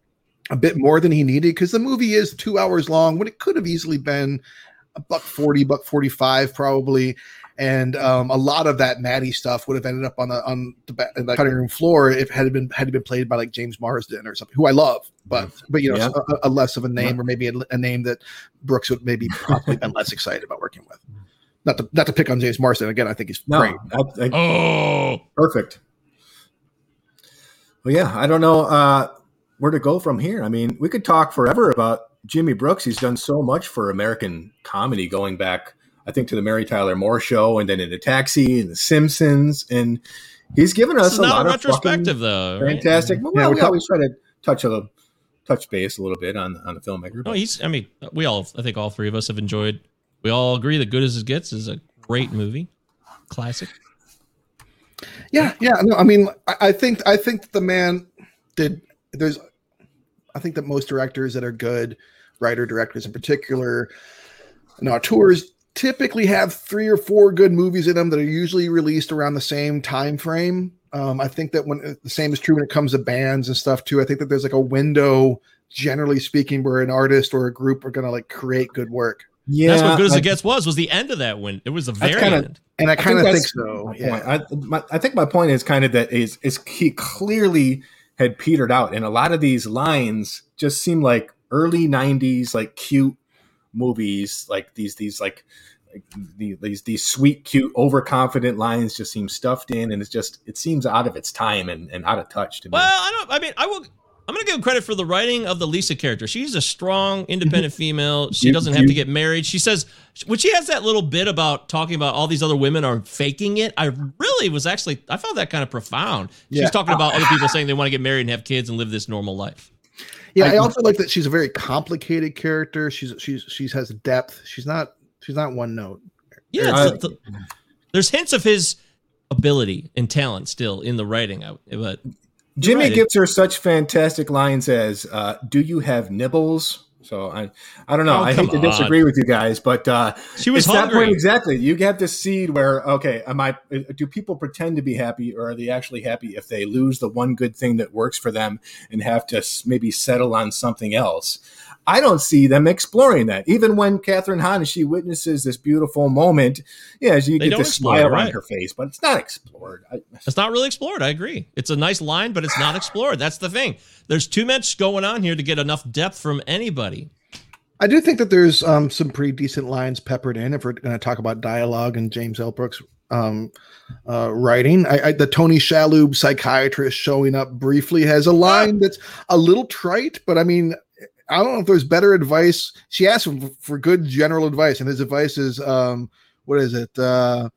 a bit more than he needed because the movie is two hours long when it could have easily been a buck 40 buck 45 probably. And um, a lot of that Matty stuff would have ended up on the on the, ba- the cutting room floor if it had been had it been played by like James Marsden or something who I love but but you know Yeah. a, a less of a name or maybe a, a name that Brooks would maybe probably been less excited about working with. Not to not to pick on James Marsden again I think he's No, great. I, I, Oh, perfect. Well, yeah, I don't know uh, where to go from here. I mean, we could talk forever about Jimmy Brooks. He's done so much for American comedy, going back, I think, to the Mary Tyler Moore Show, and then into Taxi and The Simpsons, and he's given us is a not lot a of retrospective, fucking though. Right? fantastic. Well, Yeah, we we always try to touch a touch base a little bit on on the filmmaker. No, he's. I mean, we all. I think all three of us have enjoyed. We all agree that "Good as It Gets" is a great movie, classic. Yeah, yeah. No, I mean, I, I think I think the man did. There's, I think that most directors that are good, writer directors in particular, and auteurs typically have three or four good movies in them that are usually released around the same time frame. Um, I think that when the same is true when it comes to bands and stuff too. I think that there's like a window, generally speaking, where an artist or a group are going to like create good work. Yeah, That's what "Good as I- It Gets" was. Was the end of that win? It was the very kinda- end. And I I kind of think that's so. Yeah. I, my, I think my point is kind of that is is he clearly had petered out, and a lot of these lines just seem like early '90s, like cute movies, like these these like. like the- These these sweet, cute, overconfident lines just seem stuffed in, and it's just it seems out of its time and, and out of touch to me. Well, I don't. I mean, I will. I'm gonna give him credit for the writing of the Lisa character. She's a strong, Mm-hmm. independent female. She doesn't have to get married. She says when she has that little bit about talking about all these other women are faking it. I really was actually I found that kind of profound. Yeah. She's talking about other people saying they want to get married and have kids and live this normal life. Yeah, I, also like that she's a very complicated character. She's she's she's has depth. She's not she's not one note. Yeah, I- the- the- there's hints of his ability and talent still in the writing. I- But Jimmy right. gives her such fantastic lines as uh, "Do you have nibbles?" So I, I don't know. Oh, I hate to on. disagree with you guys, but uh, She was it's that point exactly. You have this seed where okay, am I? Do people pretend to be happy, or are they actually happy if they lose the one good thing that works for them and have to maybe settle on something else? I don't see them exploring that. Even when Kathryn Hahn and she witnesses this beautiful moment, yeah, you They get don't this explore it, smile on right. her face, but it's not explored. I, It's not really explored. I agree. It's a nice line, but it's not explored. That's the thing. There's too much going on here to get enough depth from anybody. I do think that there's um, some pretty decent lines peppered in if we're going to talk about dialogue and James L. Brooks um, uh, writing. I, I, the Tony Shalhoub psychiatrist showing up briefly has a line that's a little trite, but I mean, I don't know if there's better advice. She asked him for good general advice, and his advice is, um, what is it? Uh,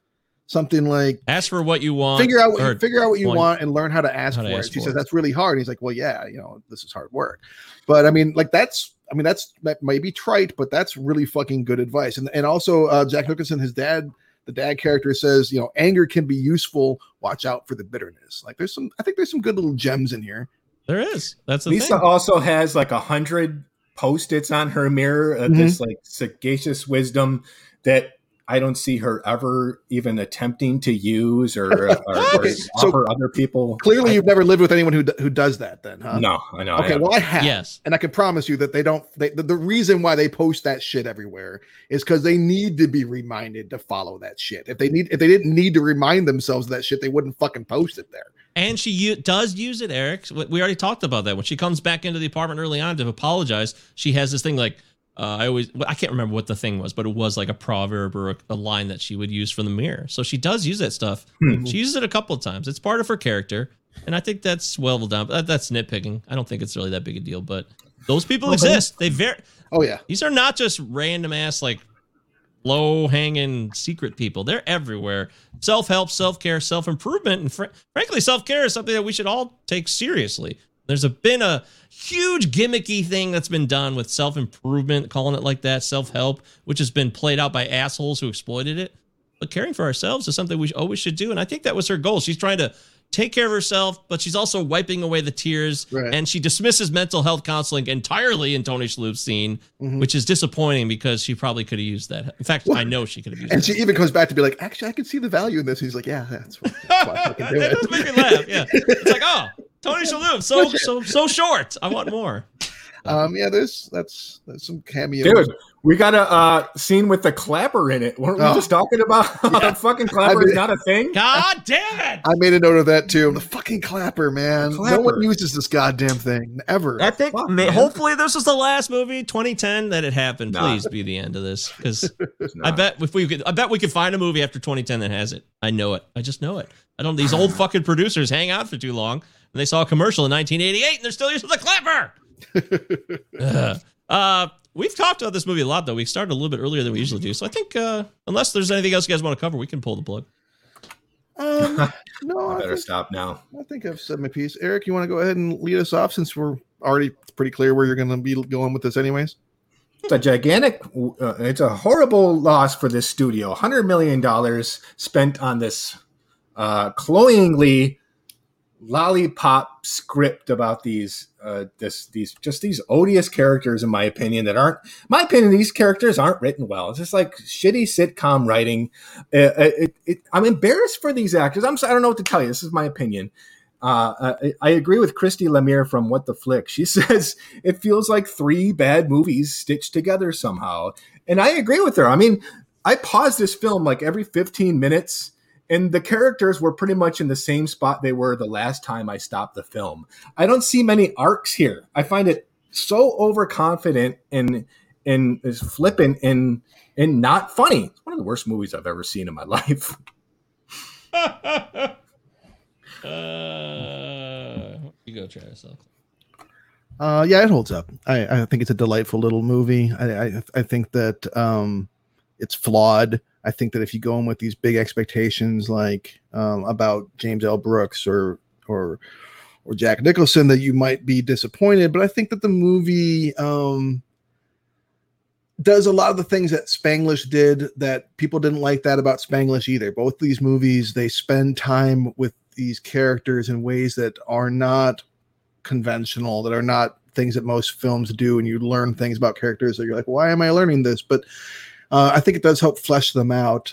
something like Ask for what you want. figure out what you, figure out what you want- want and learn how to ask how to for ask it. She for says it. that's really hard. And he's like, well, yeah, you know, this is hard work. But I mean, like that's I mean that's that may be trite, but that's really fucking good advice. And and also uh, Jack Nicholson, his dad, the dad character says, you know, anger can be useful. Watch out for the bitterness. Like there's some, I think there's some good little gems in here. There is. That's the Lisa thing. also has like a hundred post-its on her mirror of Mhm. this like sagacious wisdom that I don't see her ever even attempting to use or, or, or so offer other people. Clearly, I- you've never lived with anyone who who does that. Then, huh? no, I know. Okay, haven't. well, I have. Yes. And I can promise you that they don't. They, the, the reason why they post that shit everywhere is because they need to be reminded to follow that shit. If they need, if they didn't need to remind themselves of that shit, they wouldn't fucking post it there. And she u- does use it, Eric. We already talked about that. When she comes back into the apartment early on to apologize, she has this thing like, uh, I always, I can't remember what the thing was, but it was like a proverb or a, a line that she would use from the mirror. So she does use that stuff. Hmm. She uses it a couple of times. It's part of her character. And I think that's well done. That, that's nitpicking. I don't think it's really that big a deal, but those people exist. They very, Oh yeah, these are not just random ass like low hanging secret people. They're everywhere. Self help, self care, self improvement, and fr- frankly, self care is something that we should all take seriously. There's a, been a huge gimmicky thing that's been done with self improvement, calling it like that, self help, which has been played out by assholes who exploited it. But caring for ourselves is something we always should do. And I think that was her goal. She's trying to take care of herself, but she's also wiping away the tears. Right. And she dismisses mental health counseling entirely in Tony Shalhoub's scene, Mhm. which is disappointing because she probably could have used that. In fact, Well, I know she could have used and that. she even comes back to be like, actually, I can see the value in this. He's like, yeah, that's, why- that's why I can do it it. does make me laugh. Yeah, it's like, oh, Tony Shalhoub, so so so short. I want more. Um, yeah, there's that's that's some cameos. Dude, we got a uh, scene with the clapper in it. Weren't we Oh. just talking about how the fucking clapper I mean- is not a thing? God damn it! I made a note of that too. The fucking clapper, man. No one uses this goddamn thing ever. I think Fuck, may, man. hopefully this is the last movie, 2010, that it happened. Nah. Please be the end of this, because I bet if we could, I bet we could find a movie after 2010 that has it. I know it. I just know it. I don't. These old fucking producers hang out for too long, and they saw a commercial in 1988, and they're still using the clapper. Ugh. uh, we've talked about this movie a lot, though. We started a little bit earlier than we usually do, so I think uh, unless there's anything else you guys want to cover, we can pull the plug. Um, no, I I better think, stop now. I think I've said my piece. Eric, you want to go ahead and lead us off since we're already pretty clear where you're going to be going with this, anyways. It's a gigantic, uh, it's a horrible loss for this studio. $100 million spent on this uh, cloyingly lollipop script about these, uh, this, these, just these odious characters, in my opinion, that aren't, my opinion, these characters aren't written well. It's just like shitty sitcom writing. Uh, it, it, I'm embarrassed for these actors. I'm, I don't know what to tell you. This is my opinion. Uh, I, I agree with Christy Lemire from What the Flick. She says it feels like three bad movies stitched together somehow. And I agree with her. I mean, I pause this film like every 15 minutes, and the characters were pretty much in the same spot they were the last time I stopped the film. I don't see many arcs here. I find it so overconfident and and is flippant and and not funny. It's one of the worst movies I've ever seen in my life. uh, you go try yourself. Uh, yeah, it holds up. I, I think it's a delightful little movie. I, I, I think that um, it's flawed. I think that if you go in with these big expectations, like um, about James L. Brooks or or or Jack Nicholson, that you might be disappointed. But I think that the movie um, does a lot of the things that Spanglish did that people didn't like that about Spanglish either. Both these movies, they spend time with these characters in ways that are not conventional, that are not things that most films do, and you learn things about characters that you're like, why am I learning this? But uh, I think it does help flesh them out.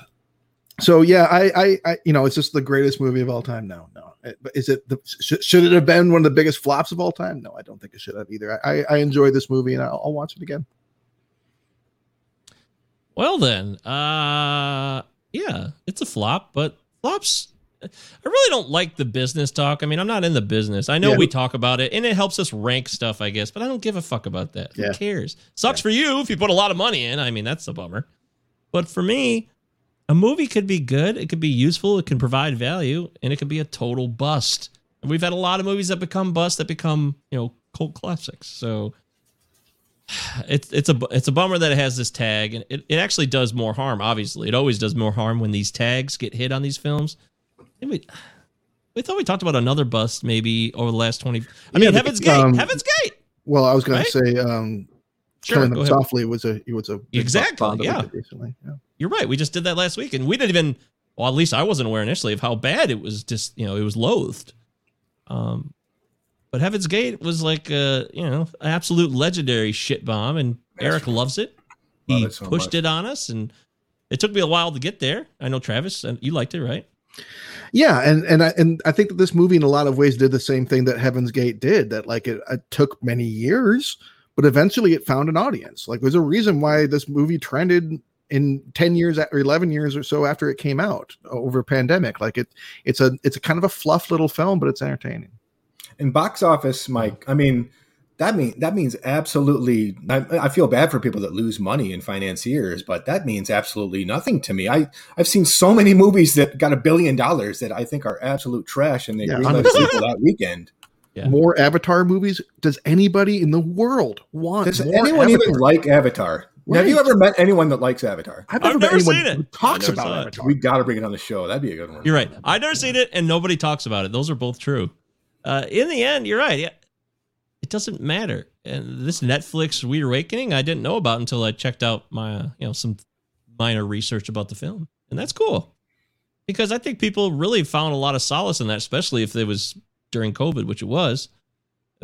So yeah, I, I, I, you know, it's just the greatest movie of all time. No, no, is it? The, sh- should it have been one of the biggest flops of all time? No, I don't think it should have either. I, I enjoy this movie, and I'll, I'll watch it again. Well then, uh yeah, it's a flop, but flops I really don't like the business talk. I mean, I'm not in the business. I know Yeah. we talk about it and it helps us rank stuff, I guess, but I don't give a fuck about that. Yeah. Who cares? Sucks for you if you put a lot of money in. I mean, that's a bummer. But for me, a movie could be good, it could be useful, it can provide value, and it could be a total bust. And we've had a lot of movies that become bust that become, you know, cult classics. So it's it's a it's a bummer that it has this tag and it, it actually does more harm obviously it always does more harm when these tags get hit on these films we, we thought we talked about another bust maybe over the last 20 i mean heaven's gate um, heaven's gate Well, I was going Right? to say, um, Sure, killing them softly was a it was a big Exactly, bomb yeah. recently. Yeah. you're right we just did that last week and we didn't even well at least i wasn't aware initially of how bad it was just you know it was loathed um but heaven's gate was like a you know absolute legendary shit bomb and eric loves it Love he it so pushed much. it on us and it took me a while to get there i know travis and you liked it right Yeah, and and I and I think that this movie in a lot of ways did the same thing that Heaven's Gate did. That like it, it took many years, but eventually it found an audience. Like there's a reason why this movie trended in 10 years or 11 years or so after it came out over pandemic. Like it it's a it's a kind of a fluff little film, but it's entertaining. in box office, Mike. I mean, that mean that means absolutely. I, I feel bad for people that lose money in financiers, but that means absolutely nothing to me. I I've seen so many movies that got a billion dollars that I think are absolute trash, and they Yeah, greenlit a honestly. sequel that weekend. Yeah. More Avatar movies. Does anybody in the world want Does more anyone even like Avatar? Have you ever met anyone that likes Avatar? I've I've never, met anyone seen it. who talks about saw it. Avatar. We got to bring it on the show. That'd be a good one. You're right. I've never seen it, and nobody talks about it. Those are both true. Uh, in the end, you're right. It doesn't matter. And this Netflix Weird Awakening, I didn't know about until I checked out my, uh, you know, some minor research about the film, and that's cool because I think people really found a lot of solace in that, especially if it was during COVID, which it was.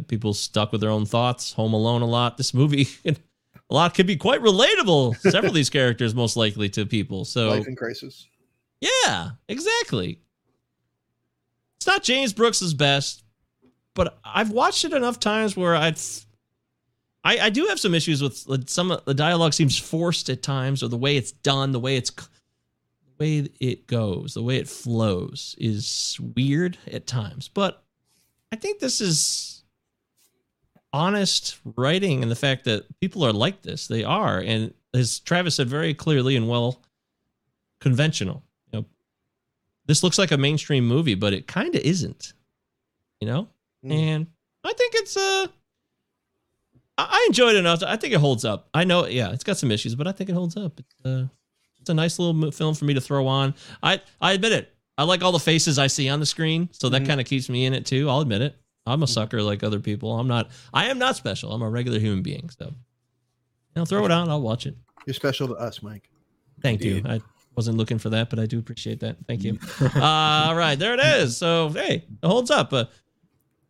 People stuck with their own thoughts, home alone a lot. This movie, a lot could be quite relatable. Several of these characters, most likely to people. So Life in Crisis. yeah, exactly. It's not James Brooks's best, but I've watched it enough times where I'd, I I do have some issues with some of the dialogue seems forced at times, or the way it's done, the way it's, the way it goes, the way it flows is weird at times. But I think this is honest writing, and the fact that people are like this, they are, and as Travis said very clearly and well, conventional. You know, this looks like a mainstream movie, but it kind of isn't. You know, Mm. and I think it's uh I I enjoyed it enough. I think it holds up. I know, yeah, it's got some issues, but I think it holds up. It's, uh, it's a nice little film for me to throw on. I I admit it. I like all the faces I see on the screen, so that Mhm. kind of keeps me in it too. I'll admit it. I'm a sucker like other people. I'm not. I am not special. I'm a regular human being. So, I'll throw it on. I'll watch it. You're special to us, Mike. Thank you. I wasn't looking for that, but I do appreciate that. Thank you. uh, all right, there it is. So hey, it holds up. Uh,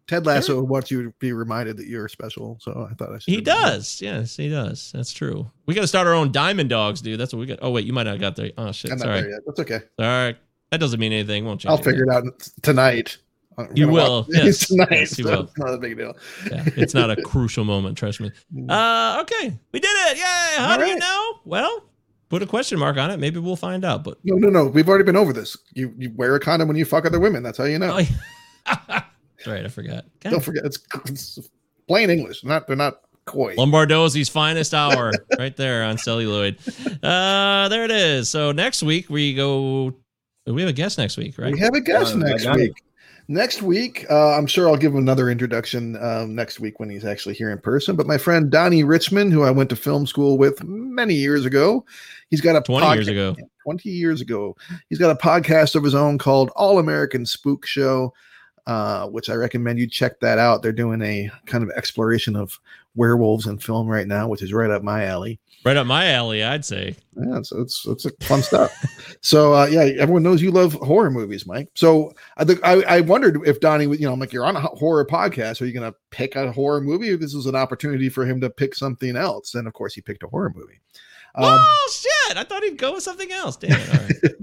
Ted Lasso wants you to be reminded that you're special. So I thought I should. he does. Yes, he does. That's true. We got to start our own Diamond Dogs, dude. That's what we got. Oh wait, you might not have got there. Oh shit. I'm not Sorry. there yet. That's okay. All right. That doesn't mean anything. Won't change. I'll figure it out tonight. I'm You will. Yes. tonight. Yes, you so will. It's not a big deal. Yeah, it's not a crucial moment. Trust me. Uh, okay, we did it. Yay! How All do you know? Well, put a question mark on it. Maybe we'll find out. But No, no, no. We've already been over this. You you wear a condom when you fuck other women. That's how you know. oh, yeah. That's right. I forgot. God Don't forget, it's, it's plain English. Not they're not coy. Lombardozzi's finest hour right there on celluloid. Uh, there it is. So next week we go. We have a guest next week, right? We have a guest Uh, next Night. week. Next week, uh, I'm sure I'll give him another introduction um, next week when he's actually here in person. But my friend Donnie Richmond, who I went to film school with many years ago, he's got a 20 years ago. 20 years ago. He's got a podcast of his own called All American Spook Show, uh, which I recommend you check that out. They're doing a kind of exploration of werewolves in film right now, which is right up my alley. Right up my alley, I'd say. Yeah, it's it's it's a fun stuff. So uh, yeah, everyone knows you love horror movies, Mike. So I think I, I wondered if Donnie, you know, I'm like you're on a horror podcast. Are you going to pick a horror movie? Or this was an opportunity for him to pick something else. And of course, he picked a horror movie. Um, oh shit! I thought he'd go with something else. Damn it! All right.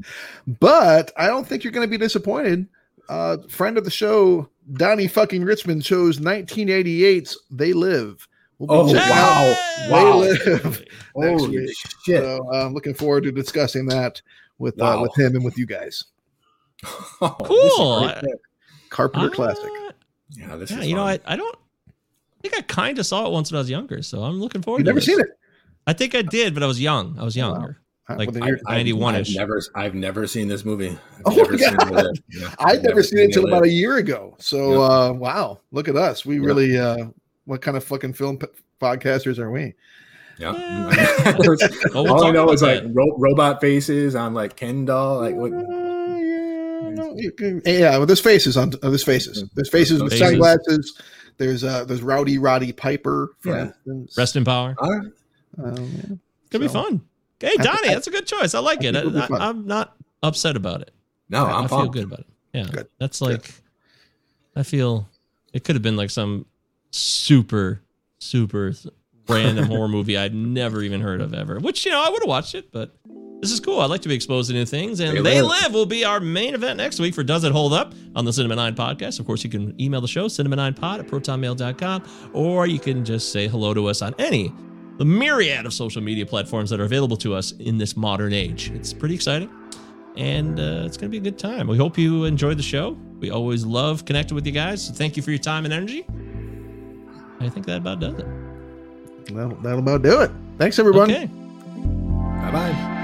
but I don't think you're going to be disappointed. Uh, friend of the show, Donnie fucking Richmond chose 1988's They Live. We'll Oh, wow. Wow. They Live next Holy shit. So uh, I'm looking forward to discussing that with uh, with him and with you guys. Oh, Cool. great. Carpenter Uh, classic. Yeah, this Yeah, is you know. I, I don't I think I kind of saw it once when I was younger, so I'm looking forward. You've to never this. seen it? I think I did, but I was young. I was wow. younger. Uh, Like, well, then I- you're- I- 91-ish. I've never, I've never seen this movie. I've Oh, never seen it. Yeah, I'd never seen it until about a year ago. So uh, wow, look at us. We Yeah. really uh, what kind of fucking film p- podcasters are we? Yeah. Well, we'll All I know is like ro- robot faces on like Ken doll. Like what? Uh, yeah, no, yeah, well, there's faces on uh, there's faces. There's faces with Faces. sunglasses. There's uh there's Rowdy Roddy Piper, for Yeah. instance. Rest in power. Right. Um, yeah. Could be So- fun. Hey, Donnie, that's a good choice. I like it. I, it'll be fun. am not upset about it. No, I, I'm I feel good about it. Yeah, Good. that's Good. like I feel it could have been like some super super random horror movie I'd never even heard of ever. Which you know I would have watched it, but this is cool. I like to be exposed to new things, and They They, Live. Live will be our main event next week for Does It Hold Up on the Cinema 9 podcast. Of course, you can email the show, cinema9pod at protonmail.com, or you can just say hello to us on any the myriad of social media platforms that are available to us in this modern age. It's pretty exciting and uh, it's going to be a good time. We hope you enjoyed the show. We always love connecting with you guys. So thank you for your time and energy. I think that about does it. Well, that'll about do it. Thanks, everyone. Okay. Bye bye.